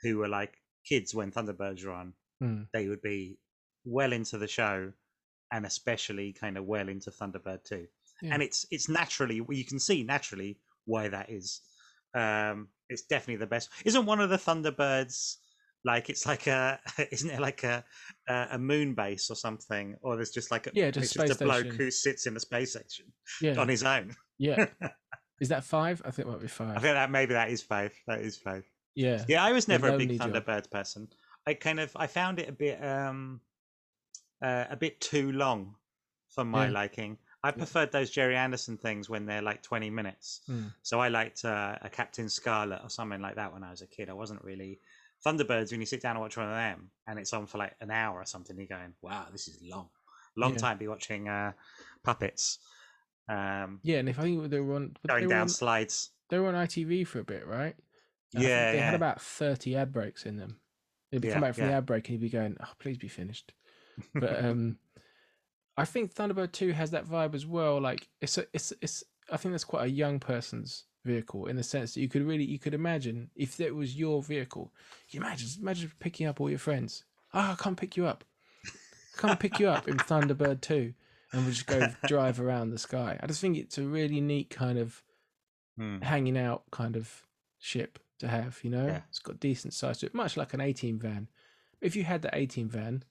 who were like kids when Thunderbirds were on, Mm. they would be well into the show and especially kind of well into Thunderbird 2. Yeah. And it's it's naturally you can see naturally why that is. Um it's definitely the best. Isn't one of the Thunderbirds like it's like a (laughs) isn't it like a a, moon base or something or there's just like a, Yeah, just just a bloke station. who sits in the space station Yeah. on his own. yeah. (laughs) Is that five? I think it might be five. I think that maybe that is five. That is five. yeah. Yeah, I was never a big lonely job. Thunderbirds person. I kind of I found it a bit um uh, a bit too long for my Yeah. liking. I preferred those Gerry Anderson things when they're like 20 minutes. Mm. So I liked uh, a Captain Scarlet or something like that when I was a kid. I wasn't really Thunderbirds when you sit down and watch one of them and it's on for like an hour or something. You're going, wow, this is long, long Yeah. time to be watching uh, puppets um, Yeah, and if I think they were on going were down on, slides. they were on ITV for a bit, right? And Yeah, they had about thirty ad breaks in them. They'd be Yeah, come back from the ad break and you'd be going, "Oh, please be finished." but um, I think Thunderbird Two has that vibe as well. Like it's a, it's it's. I think that's quite a young person's vehicle in the sense that you could really you could imagine if it was your vehicle. You imagine imagine picking up all your friends. Ah, oh, I can't pick you up. Come pick you up in (laughs) Thunderbird Two, and we'll just go drive around the sky. I just think it's a really neat kind of Hmm. hanging out kind of ship to have. You know, Yeah. it's got decent size to it, much like an A Team van. If you had the A Team van,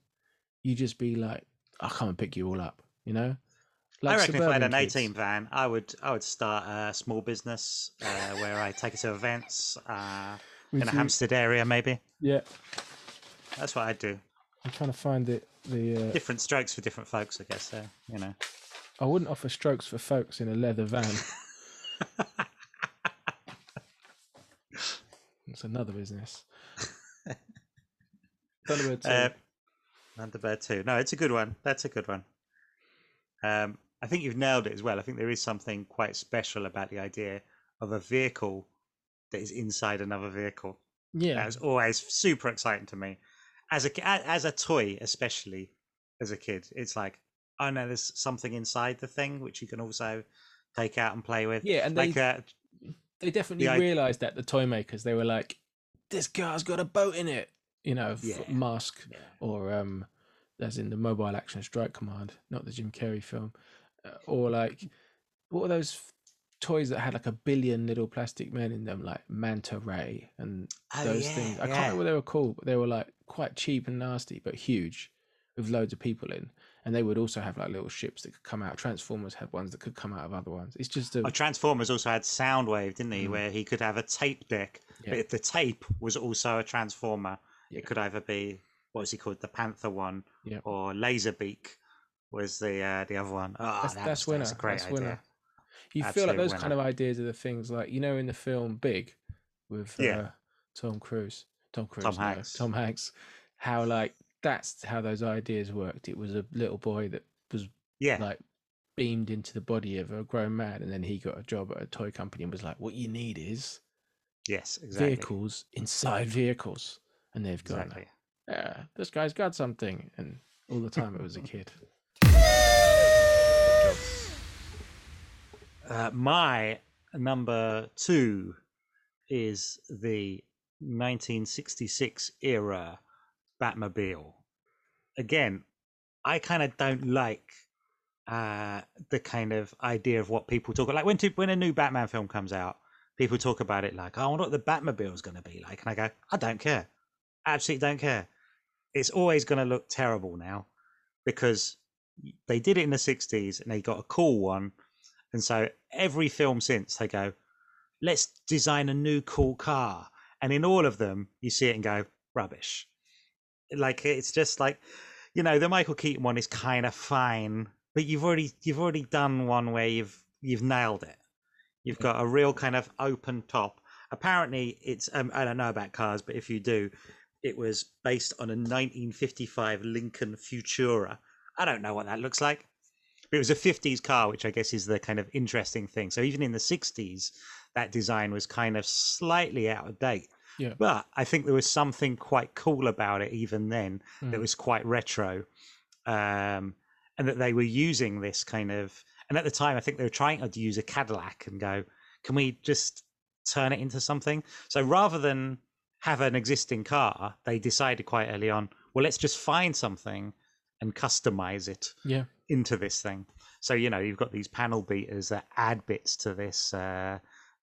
you'd just be like, "I'll come and pick you all up." You know, I reckon if I had an kids. A Team van, I would I would start a small business uh, where I take it to events uh, in a Hampstead area, maybe. Yeah, That's what I'd do. I'm trying to find it. The uh, Different strokes for different folks, I guess. So, you know. I wouldn't offer strokes for folks in a leather van. (laughs) It's another business. 2. Uh, Thunderbird 2. No, it's a good one. That's a good one. Um, I think you've nailed it as well. I think there is something quite special about the idea of a vehicle that is inside another vehicle. yeah, That was always super exciting to me. As a as a toy, especially as a kid, it's like, oh no, there's something inside the thing which you can also take out and play with. yeah, and like they uh, they definitely the realised that the toy makers they were like, this car's got a boat in it, you know, Yeah. Mask or um, as in the Mobile Action Strike Command, not the Jim Carrey film, uh, or like what were those f- toys that had like a billion little plastic men in them, like Manta Ray and Oh, those yeah, things. I can't remember what they were called, but they were like quite cheap and nasty, but huge, with loads of people in. And they would also have like little ships that could come out. Transformers had ones that could come out of other ones. It's just a Oh, Transformers also had Soundwave, didn't he? Mm. Where he could have a tape deck, Yeah. but if the tape was also a Transformer, Yeah. It could either be what was he called, the Panther one, Yeah. or Laserbeak was the uh, the other one. Oh, that's, that that's was, winner. That great that's idea. winner. You feel like Absolute those kind of ideas are the things like you know in the film Big with uh, Yeah. Tom Cruise, Tom Cruise, Tom no, Hanks. Tom Hanks, how like that's how those ideas worked. It was a little boy that was Yeah, like beamed into the body of a grown man, and then he got a job at a toy company and was like, "What you need is yes, exactly. vehicles inside vehicles," and they've gone, Exactly. "Yeah, this guy's got something," and all the time it was a kid. (laughs) Uh, my number two is the 1966 era Batmobile. Again, I kind of don't like uh, the kind of idea of what people talk about. like when to, when a new Batman film comes out. People talk about it like, "Oh, I wonder what the Batmobile is going to be like," and I go, "I don't care, absolutely don't care. It's always going to look terrible now because they did it in the 60s and they got a cool one and so every film since they go, let's design a new cool car. And in all of them, you see it and go, rubbish. Like it's just like, you know, the Michael Keaton one is kind of fine, but you've already you've already done one where you've you've nailed it. You've got a real kind of open top. Apparently, it's um, I don't know about cars, but if you do, it was based on a 1955 Lincoln Futura. I don't know what that looks like. But it was a 50s car, which I guess is the kind of interesting thing. So even in the 60s, that design was kind of slightly out of date. Yeah. But I think there was something quite cool about it even then that Mm. was quite retro. Um, and that they were using this kind of, and at the time, I think they were trying to use a Cadillac and go, can we just turn it into something? So rather than have an existing car, they decided quite early on, well, let's just find something and customize it Yeah, into this thing. So you know you've got these panel beaters that add bits to this uh,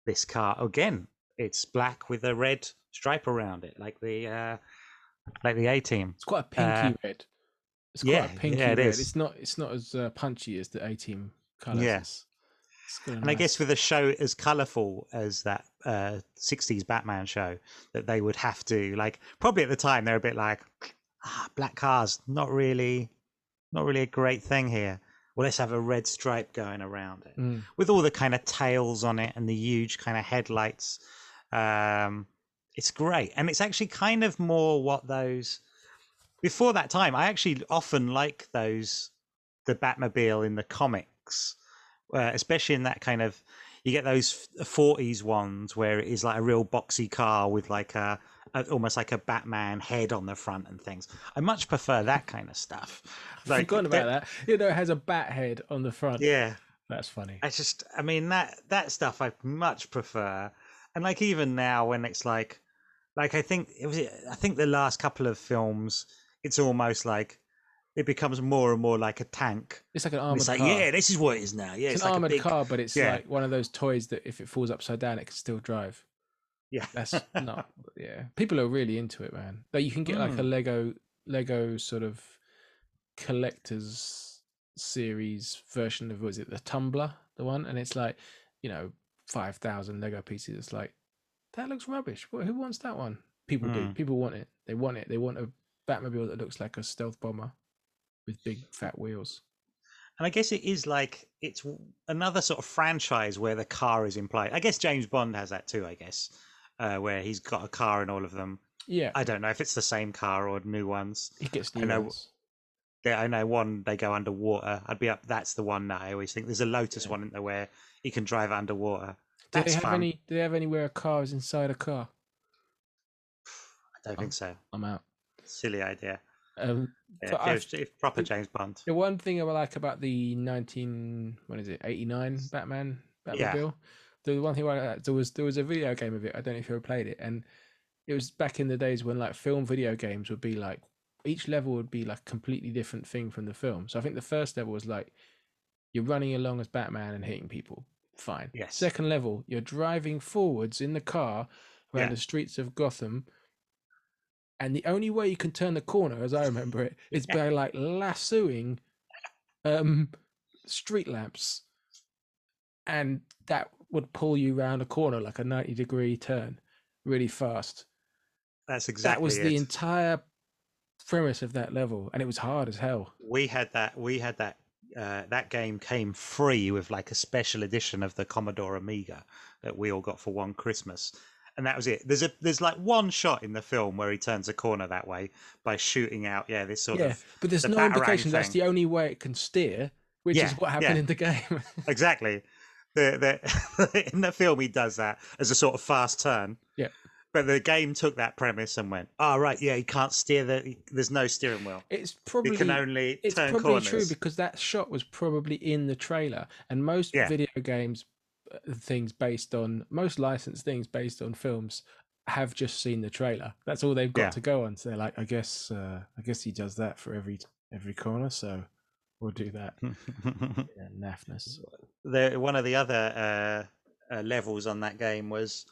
this car. Again, it's black with a red stripe around it, like the uh, like the A team. it's quite a pinky Uh, red. It's quite yeah, a pinky yeah, it red. is. It's not. It's not as uh, punchy as the A Team colours. Yeah. It's- it's got a And I guess with a show as colourful as that uh, '60s Batman show, that they would have to like probably at the time they're a bit like, ah, black cars, not really, not really a great thing here. Well, let's have a red stripe going around it. Mm. with all the kind of tails on it and the huge kind of headlights. Um, it's great, and it's actually kind of more what those. Before that time, I actually often like those, the Batmobile in the comics, uh, especially in that kind of. You get those forties ones where it is like a real boxy car with like a uh, almost like a Batman head on the front and things. I much prefer that kind of stuff. (laughs) Like, Forgotten about that. You know, it has a bat head on the front. Yeah, that's funny. I just, I mean that that stuff I much prefer, and like even now when it's like, like I think it was, I think the last couple of films, it's almost like it becomes more and more like a tank. It's like an armored it's like, car. yeah, this is what it is now. Yeah, it's, it's, an like armored a big, car, but it's yeah. like one of those toys that if it falls upside down, it can still drive. Yeah, That's (laughs) not. Yeah, people are really into it, man. But you can get like a Mm. Lego Lego sort of collectors series version of was it the Tumbler, the one, and it's like you know five thousand Lego pieces. It's like that looks rubbish. Who wants that one? People do. Mm. People want it. They want it. They want a Batmobile that looks like a stealth bomber with big fat wheels. And I guess it is like it's another sort of franchise where the car is implied. I guess James Bond has that too. I guess uh, where he's got a car in all of them. Yeah, I don't know if it's the same car or new ones. he gets I new know- ones. Yeah, I know one they go underwater. I'd be up. That's the one that I always think. There's a Lotus Yeah. one in there where you can drive underwater. Do they have fun. any? Do they have anywhere a car is inside a car? I don't think so. I'm out. Silly idea. Um, Yeah, So if, it I've- was, if proper James Bond. the one thing I like about the 19 what is it 89 Batman Yeah. Batmobile, the one thing I like, there was there was a video game of it. I don't know if you ever played it, and it was back in the days when like film video games would be like each level would be like completely different thing from the film. So I think the first level was like you're running along as Batman and hitting people. Fine. Yes. Second level, you're driving forwards in the car around Yeah. the streets of Gotham. And the only way you can turn the corner, as I remember it, is by (laughs) like lassoing um street lamps. And that would pull you round a corner like a 90 degree turn really fast. That's exactly that was it. the entire premise of that level. And it was hard as hell. we had that. We had that. Uh, that game came free with like a special edition of the Commodore Amiga that we all got for one Christmas, and that was it. There's a there's like one shot in the film where he turns a corner that way by shooting out. Yeah, this sort yeah. of But there's the no indication that's the only way it can steer, which Yeah, is what happened yeah. in the game. (laughs) exactly. The, the, (laughs) in the film, he does that as a sort of fast turn. Yeah. But the game took that premise and went, "Oh right, yeah, he can't steer. The there's no steering wheel. it's probably He can only it's turn probably corners." true because that shot was probably in the trailer and most Yeah. video games things based on most licensed things based on films have just seen the trailer that's all they've got Yeah. to go on so they're like i guess uh i guess he does that for every every corner so we'll do that (laughs) yeah, naffness the one of the other uh, uh, levels on that game was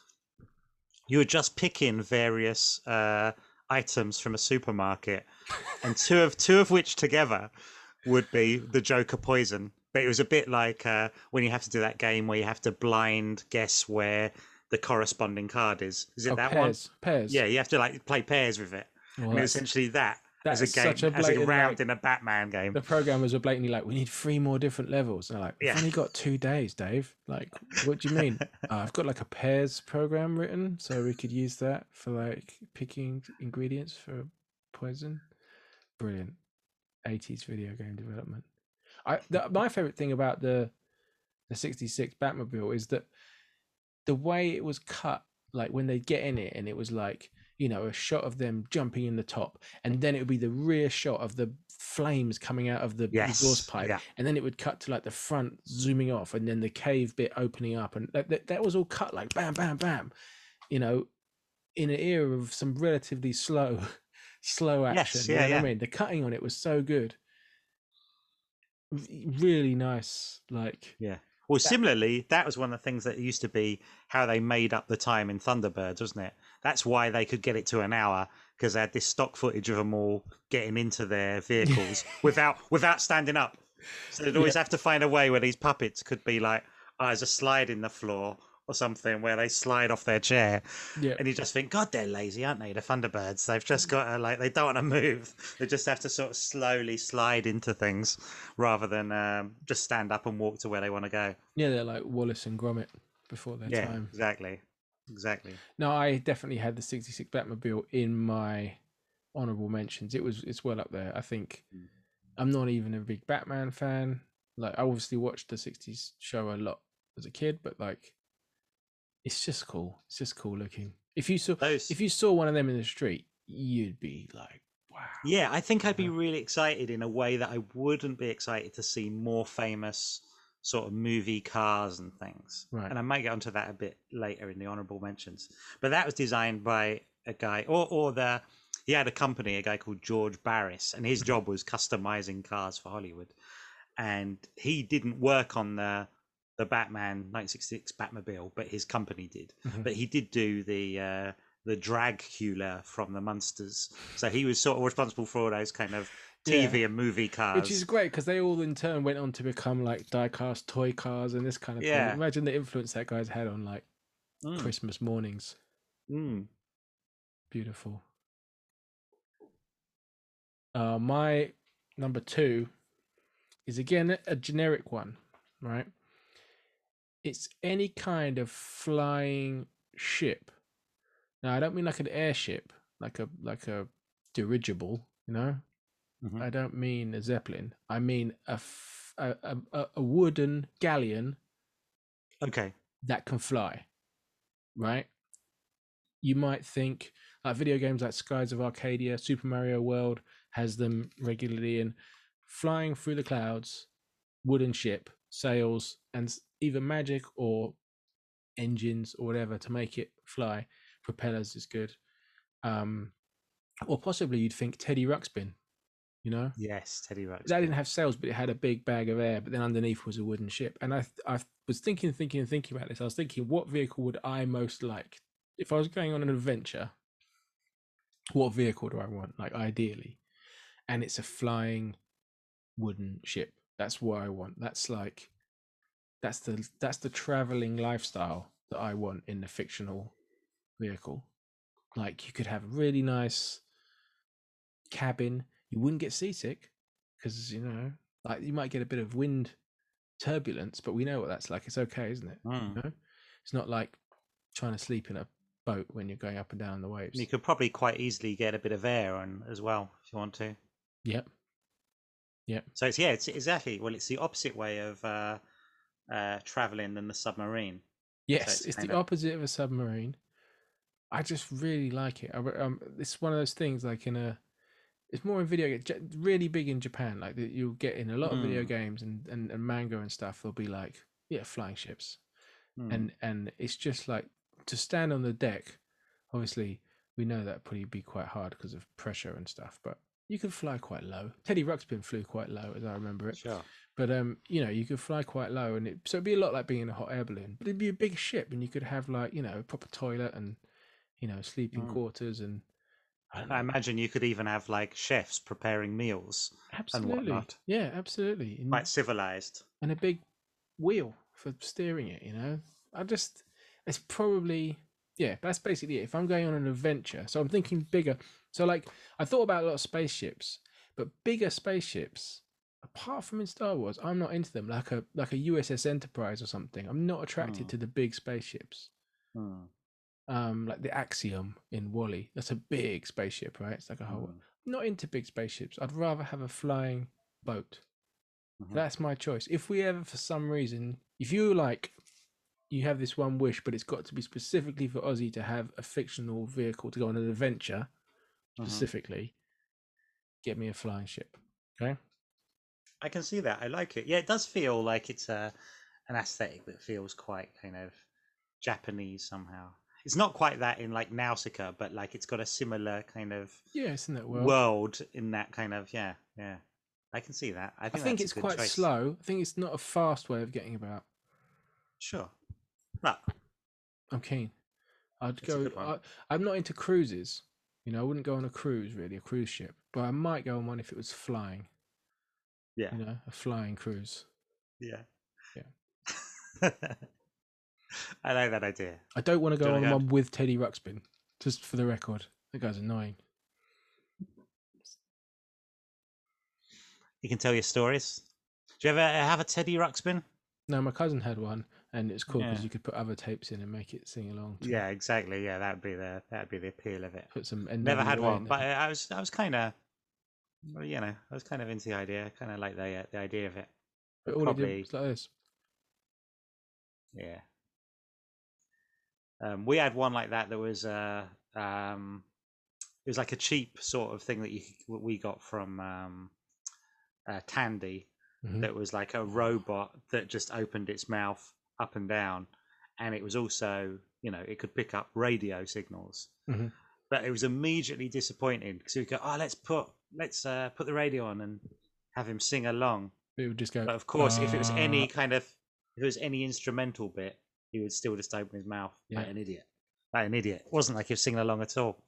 you were just picking various uh, items from a supermarket, and two of two of which together would be the Joker poison. But it was a bit like uh, when you have to do that game where you have to blind guess where the corresponding card is. Is it oh, that one? pairs pairs Yeah, you have to like play pairs with it. Well, and essentially that that's as a game, such a as a round like- in a Batman game. the programmers were blatantly like, "We need three more different levels." And they're like, "We've Yeah. only got two days, Dave. Like, what do you mean? (laughs) uh, I've got like a pairs program written, so we could use that for like picking ingredients for poison." Brilliant, eighties video game development. I the, my favorite thing about the the sixty six Batmobile is that the way it was cut, like when they get in it, and it was like you know a shot of them jumping in the top, and then it would be the rear shot of the flames coming out of the yes. exhaust pipe, Yeah. and then it would cut to like the front zooming off, and then the cave bit opening up, and that, that, that was all cut like bam, bam, bam, you know, in an era of some relatively slow, (laughs) slow Yes, action. you yeah, know what yeah. I mean, the cutting on it was so good, really nice. Like, yeah. Well, similarly, that was one of the things that used to be how they made up the time in Thunderbirds, wasn't it? That's why they could get it to an hour because they had this stock footage of them all getting into their vehicles (laughs) without without standing up. So they'd always have to find a way where these puppets could be like, oh, there's a slide in the floor or something where they slide off their chair, yeah, and you just think, God, they're lazy, aren't they? The Thunderbirds. They've just got to like they don't want to move. They just have to sort of slowly slide into things rather than um, just stand up and walk to where they want to go. yeah, they're like Wallace and Gromit before their yeah, time. exactly, exactly. No, I definitely had the 66 Batmobile in my honorable mentions. It was it's well up there. I think Mm. I'm not even a big Batman fan. Like I obviously watched the 60s show a lot as a kid, but like it's just cool. It's just cool looking. If you saw Those, if you saw one of them in the street, you'd be like, wow. yeah, I think I'd be really excited in a way that I wouldn't be excited to see more famous sort of movie cars and things. Right. And I might get onto that a bit later in the honorable mentions. But that was designed by a guy, or or the he had a company, a guy called George Barris, and his mm-hmm. job was customizing cars for Hollywood. And he didn't work on the the Batman 1966 Batmobile, but his company did. Mhm. But he did do the uh, the Dragula from the Munsters. So he was sort of responsible for all those kind of Yeah. TV and movie cars. Which is great because they all in turn went on to become like diecast toy cars and this kind of Yeah. thing. Imagine the influence that guy's had on like Mm, Christmas mornings. mm. Beautiful. Uh, my number two is again a generic one, right? It's any kind of flying ship. Now I don't mean like an airship, like a like a dirigible, you know. Mhm. I don't mean a zeppelin. I mean a f- a, a, a- wooden galleon Okay. that can fly, right? You might think like video games like Skies of Arcadia, Super Mario World has them regularly in flying through the clouds, wooden ship, sails, and either magic or engines or whatever to make it fly. Propellers is good. Um, or possibly you'd think Teddy Ruxpin, you know? Yes, Teddy Ruxpin. that didn't have sails, but it had a big bag of air. But then underneath was a wooden ship. And I, I was thinking, thinking, thinking about this. I was thinking, what vehicle would I most like if I was going on an adventure? What vehicle do I want? Like ideally, and it's a flying wooden ship. That's what I want. That's like, that's the that's the traveling lifestyle that I want in the fictional vehicle. Like you could have a really nice cabin. You wouldn't get seasick because you know, like you might get a bit of wind turbulence, but we know what that's like. It's okay, isn't it? Mm. You know? It's not like trying to sleep in a boat when you're going up and down the waves. You could probably quite easily get a bit of air on as well if you want to. Yep. So it's yeah, it's exactly well, it's the opposite way of uh, uh, traveling than the submarine. Yes, it's it's, the of- opposite of a submarine. I just really like it. I, um, it's one of those things like in a. It's more in video games, really big in Japan. Like that, you'll get in a lot of video Mm. games and, and and manga and stuff. They'll be like, yeah, flying ships, Mm. and and it's just like to stand on the deck. Obviously, we know that probably be quite hard because of pressure and stuff, but you can fly quite low. Teddy Ruxpin flew quite low, as I remember it. sure. But um, you know, you could fly quite low, and it so it'd be a lot like being in a hot air balloon. But it'd be a big ship, and you could have like you know a proper toilet and you know sleeping Mm. quarters and I I imagine you could even have like chefs preparing meals, absolutely, whatnot. yeah, absolutely, and, quite civilized. and a big wheel for steering it. You know, I just it's probably yeah, that's basically it. If I'm going on an adventure, so I'm thinking bigger. So like I thought about a lot of spaceships, but bigger spaceships. Apart from in Star Wars, I'm not into them. Like a like a USS Enterprise or something. I'm not attracted Hmm. to the big spaceships. Mm. Um, like the Axiom in WALL-E. That's a big spaceship, right? It's like a whole. Mm. Not into big spaceships. I'd rather have a flying boat. Mhm. That's my choice. If we ever, for some reason, if you like, you have this one wish, but it's got to be specifically for Aussie to have a fictional vehicle to go on an adventure, Mhm. specifically, get me a flying ship. Okay. I can see that. I like it. Yeah, it does feel like it's a an aesthetic that feels quite kind of Japanese somehow. It's not quite that in like Nausicaa, but like it's got a similar kind of Yeah, it's in that world. world in that kind of yeah, yeah. I can see that. I I think, think it's quite choice. slow. I think it's not a fast way of getting about. Sure. I'm keen. I'd It's go. I, I'm not into cruises. You know, I wouldn't go on a cruise really, a cruise ship, but I might go on one if it was flying. yeah. You know, a flying cruise. Yeah. Yeah. (laughs) I like that idea. I don't want to go on go? one with Teddy Ruxpin. Just for the record, that guy's annoying. You can tell your stories. Do you ever have a Teddy Ruxpin? No, my cousin had one, and it's cool because Yeah. you could put other tapes in and make it sing along. to it. Yeah, exactly. Yeah, that'd be the that'd be the appeal of it. Put some. Never had one, but. I was I was kind of, well, you know, I was kind of into the idea. Kind of like the uh, the idea of it. But all it probably- did was like this. Yeah. Um, we had one like that. That was uh, um, it was like a cheap sort of thing that you what we got from um, uh, Tandy. Mhm. That was like a robot that just opened its mouth up and down, and it was also you know it could pick up radio signals. Mhm. But it was immediately disappointing because we go, oh, let's put let's uh, put the radio on and have him sing along. It would just go. But of course, if it was any "Uh," kind of if it was any instrumental bit, he would still just open his mouth like Yeah. an idiot. Like an idiot. It wasn't like he was singing along at all.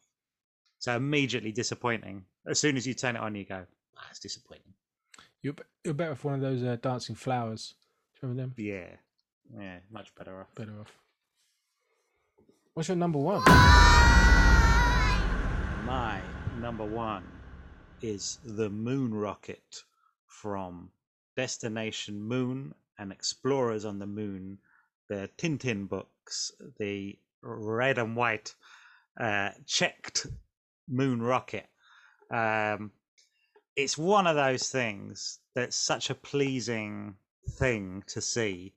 So immediately disappointing. As soon as you turn it on, you go, ah, it's disappointing. You're, you're better with one of those uh, dancing flowers. Do you remember them? Yeah. Yeah, much better off. Better off. What's your number one? My number one is the Moon Rocket from Destination Moon and Explorers on the Moon, the Tintin books, the red and white uh, checked moon rocket. Um, it's one of those things that's such a pleasing thing to see.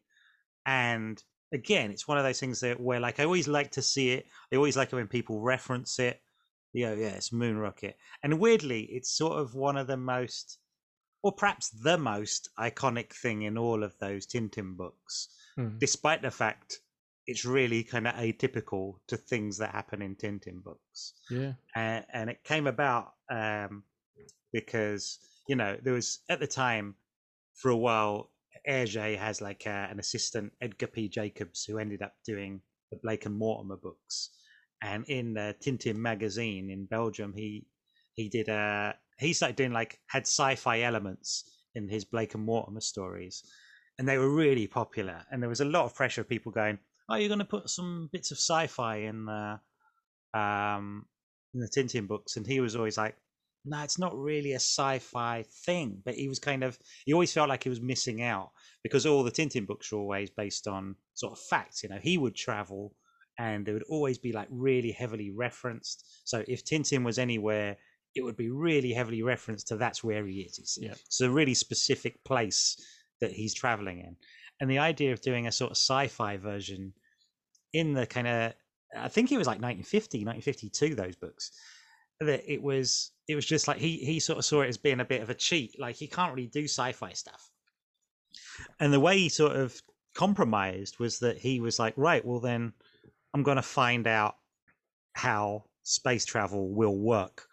And again, it's one of those things that where like I always like to see it. I always like it when people reference it. Yeah, yeah, it's moon rocket. And weirdly, it's sort of one of the most or perhaps the most iconic thing in all of those Tintin books, Hmm. despite the fact it's really kind of atypical to things that happen in Tintin books Yeah. and, and it came about um, because you know there was at the time for a while Hergé has like uh, an assistant Edgar P. Jacobs who ended up doing the Blake and Mortimer books. And in the Tintin magazine in Belgium he he did uh he started doing like had sci-fi elements in his Blake and Mortimer stories. And they were really popular. And there was a lot of pressure of people going oh you're going to put some bits of sci-fi in the um in the Tintin books, and he was always like, "No, it's not really a sci-fi thing." But he was kind of he always felt like he was missing out because all the Tintin books were always based on sort of facts. You know, he would travel, and it would always be like really heavily referenced. So if Tintin was anywhere, it would be really heavily referenced to that's where he is. It's, Yeah. it's a really specific place that he's traveling in, and the idea of doing a sort of sci-fi version in the kind of I think it was like 1950, 1952. Those books that it was it was just like he he sort of saw it as being a bit of a cheat. Like he can't really do sci-fi stuff. And the way he sort of compromised was that he was like, right, well then I'm going to find out how space travel will work.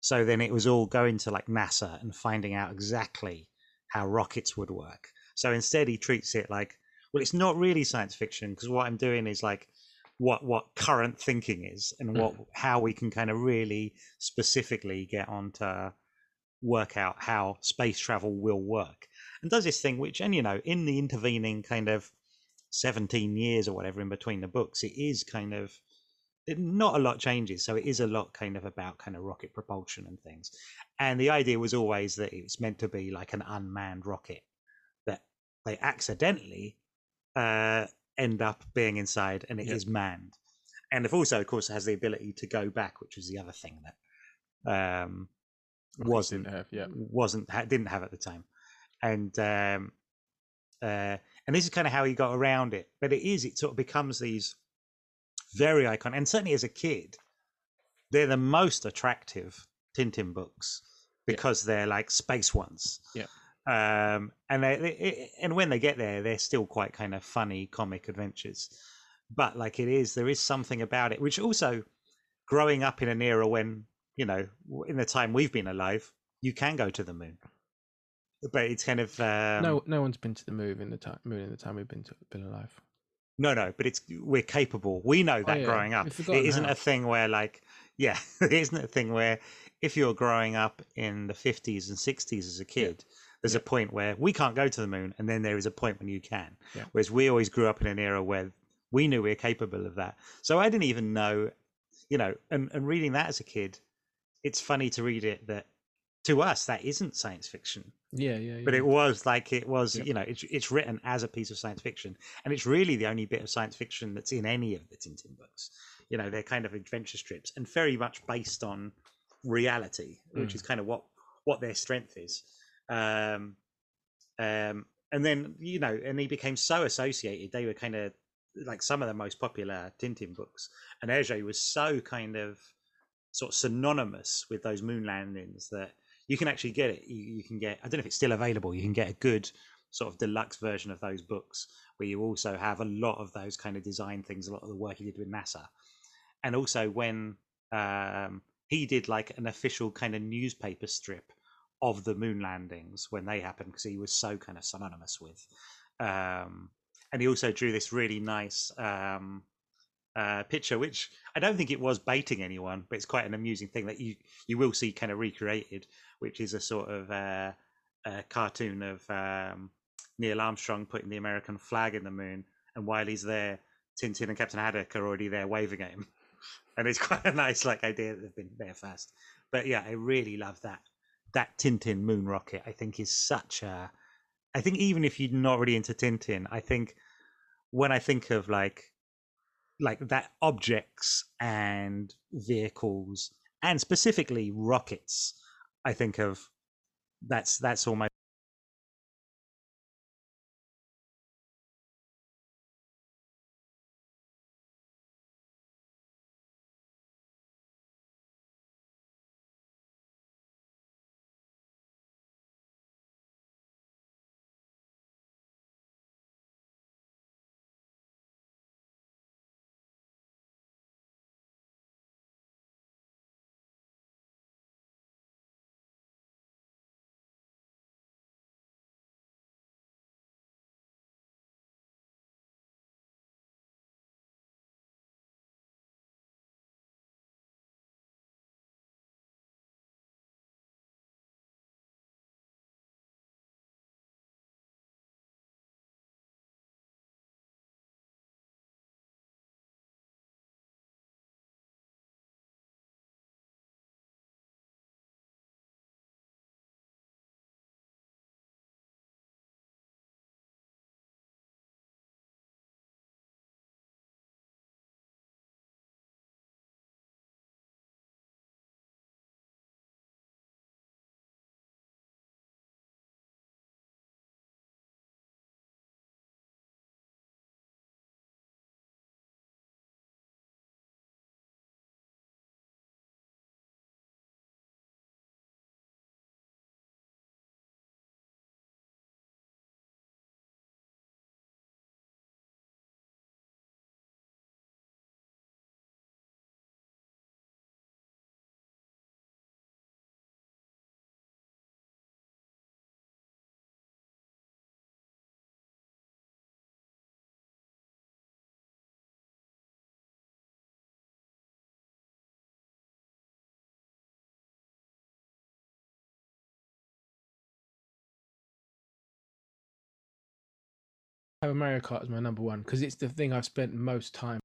So then it was all going to like NASA and finding out exactly how rockets would work. So instead he treats it like, well, it's not really science fiction because what I'm doing is like what what current thinking is and what how we can kind of really specifically get on to work out how space travel will work. And does this thing which and you know in the intervening kind of 17 years or whatever in between the books it is kind of it, not a lot changes so it is a lot kind of about kind of rocket propulsion and things. And the idea was always that it's meant to be like an unmanned rocket that they accidentally uh end up being inside and it is manned and it also of course has the ability to go back which was the other thing that um wasn't didn't have, yeah. wasn't ha- didn't have at the time and um uh and this is kind of how he got around it but it is it sort of becomes these very iconic and certainly as a kid they're the most attractive tintin books Yeah. because they're like space ones Yeah. Um and they, they and when they get there they're still quite kind of funny comic adventures but like it is there is something about it which also growing up in an era when you know in the time we've been alive you can go to the moon but it's kind of um, no, no one's been to the moon in the time. Moon in the time we've been to, been alive. no no but it's we're capable we know that Oh, yeah, growing up it isn't how. a thing where like (laughs) yeah it isn't a thing where if you're growing up in the 50s and 60s as a kid there's Yeah. a point where we can't go to the moon and then there is a point when you can Yeah. whereas we always grew up in an era where we knew we were capable of that so i didn't even know you know and, and reading that as a kid it's funny to read it that to us that isn't science fiction Yeah, yeah, yeah. but it was like it was Yep. you know it's it's written as a piece of science fiction and it's really the only bit of science fiction that's in any of the tintin books you know they're kind of adventure strips and very much based on reality which Mm. is kind of what what their strength is um um and then you know and he became so associated they were kind of like some of the most popular Tintin books, and Hergé was so kind of sort of synonymous with those moon landings that you can actually get it. You, you can get. I don't know if it's still available. You can get a good sort of deluxe version of those books where you also have a lot of those kind of design things, a lot of the work he did with NASA, and also when um, he did like an official kind of newspaper strip of the moon landings when they happened because he was so kind of synonymous with. Um, and he also drew this really nice um, uh, picture, which I don't think it was baiting anyone, but it's quite an amusing thing that you you will see kind of recreated, which is a sort of uh, a cartoon of um, Neil Armstrong putting the American flag in the moon, and while he's there, Tintin and Captain Haddock are already there waving at him, (laughs) and it's quite a nice like idea that they've been there first. But yeah, I really love that that Tintin moon rocket. I think is such a I think even if you're not really into Tintin, I think when I think of like like that objects and vehicles and specifically rockets, I think of that's that's almost have a Mario Kart as my number one because it's the thing I've spent most time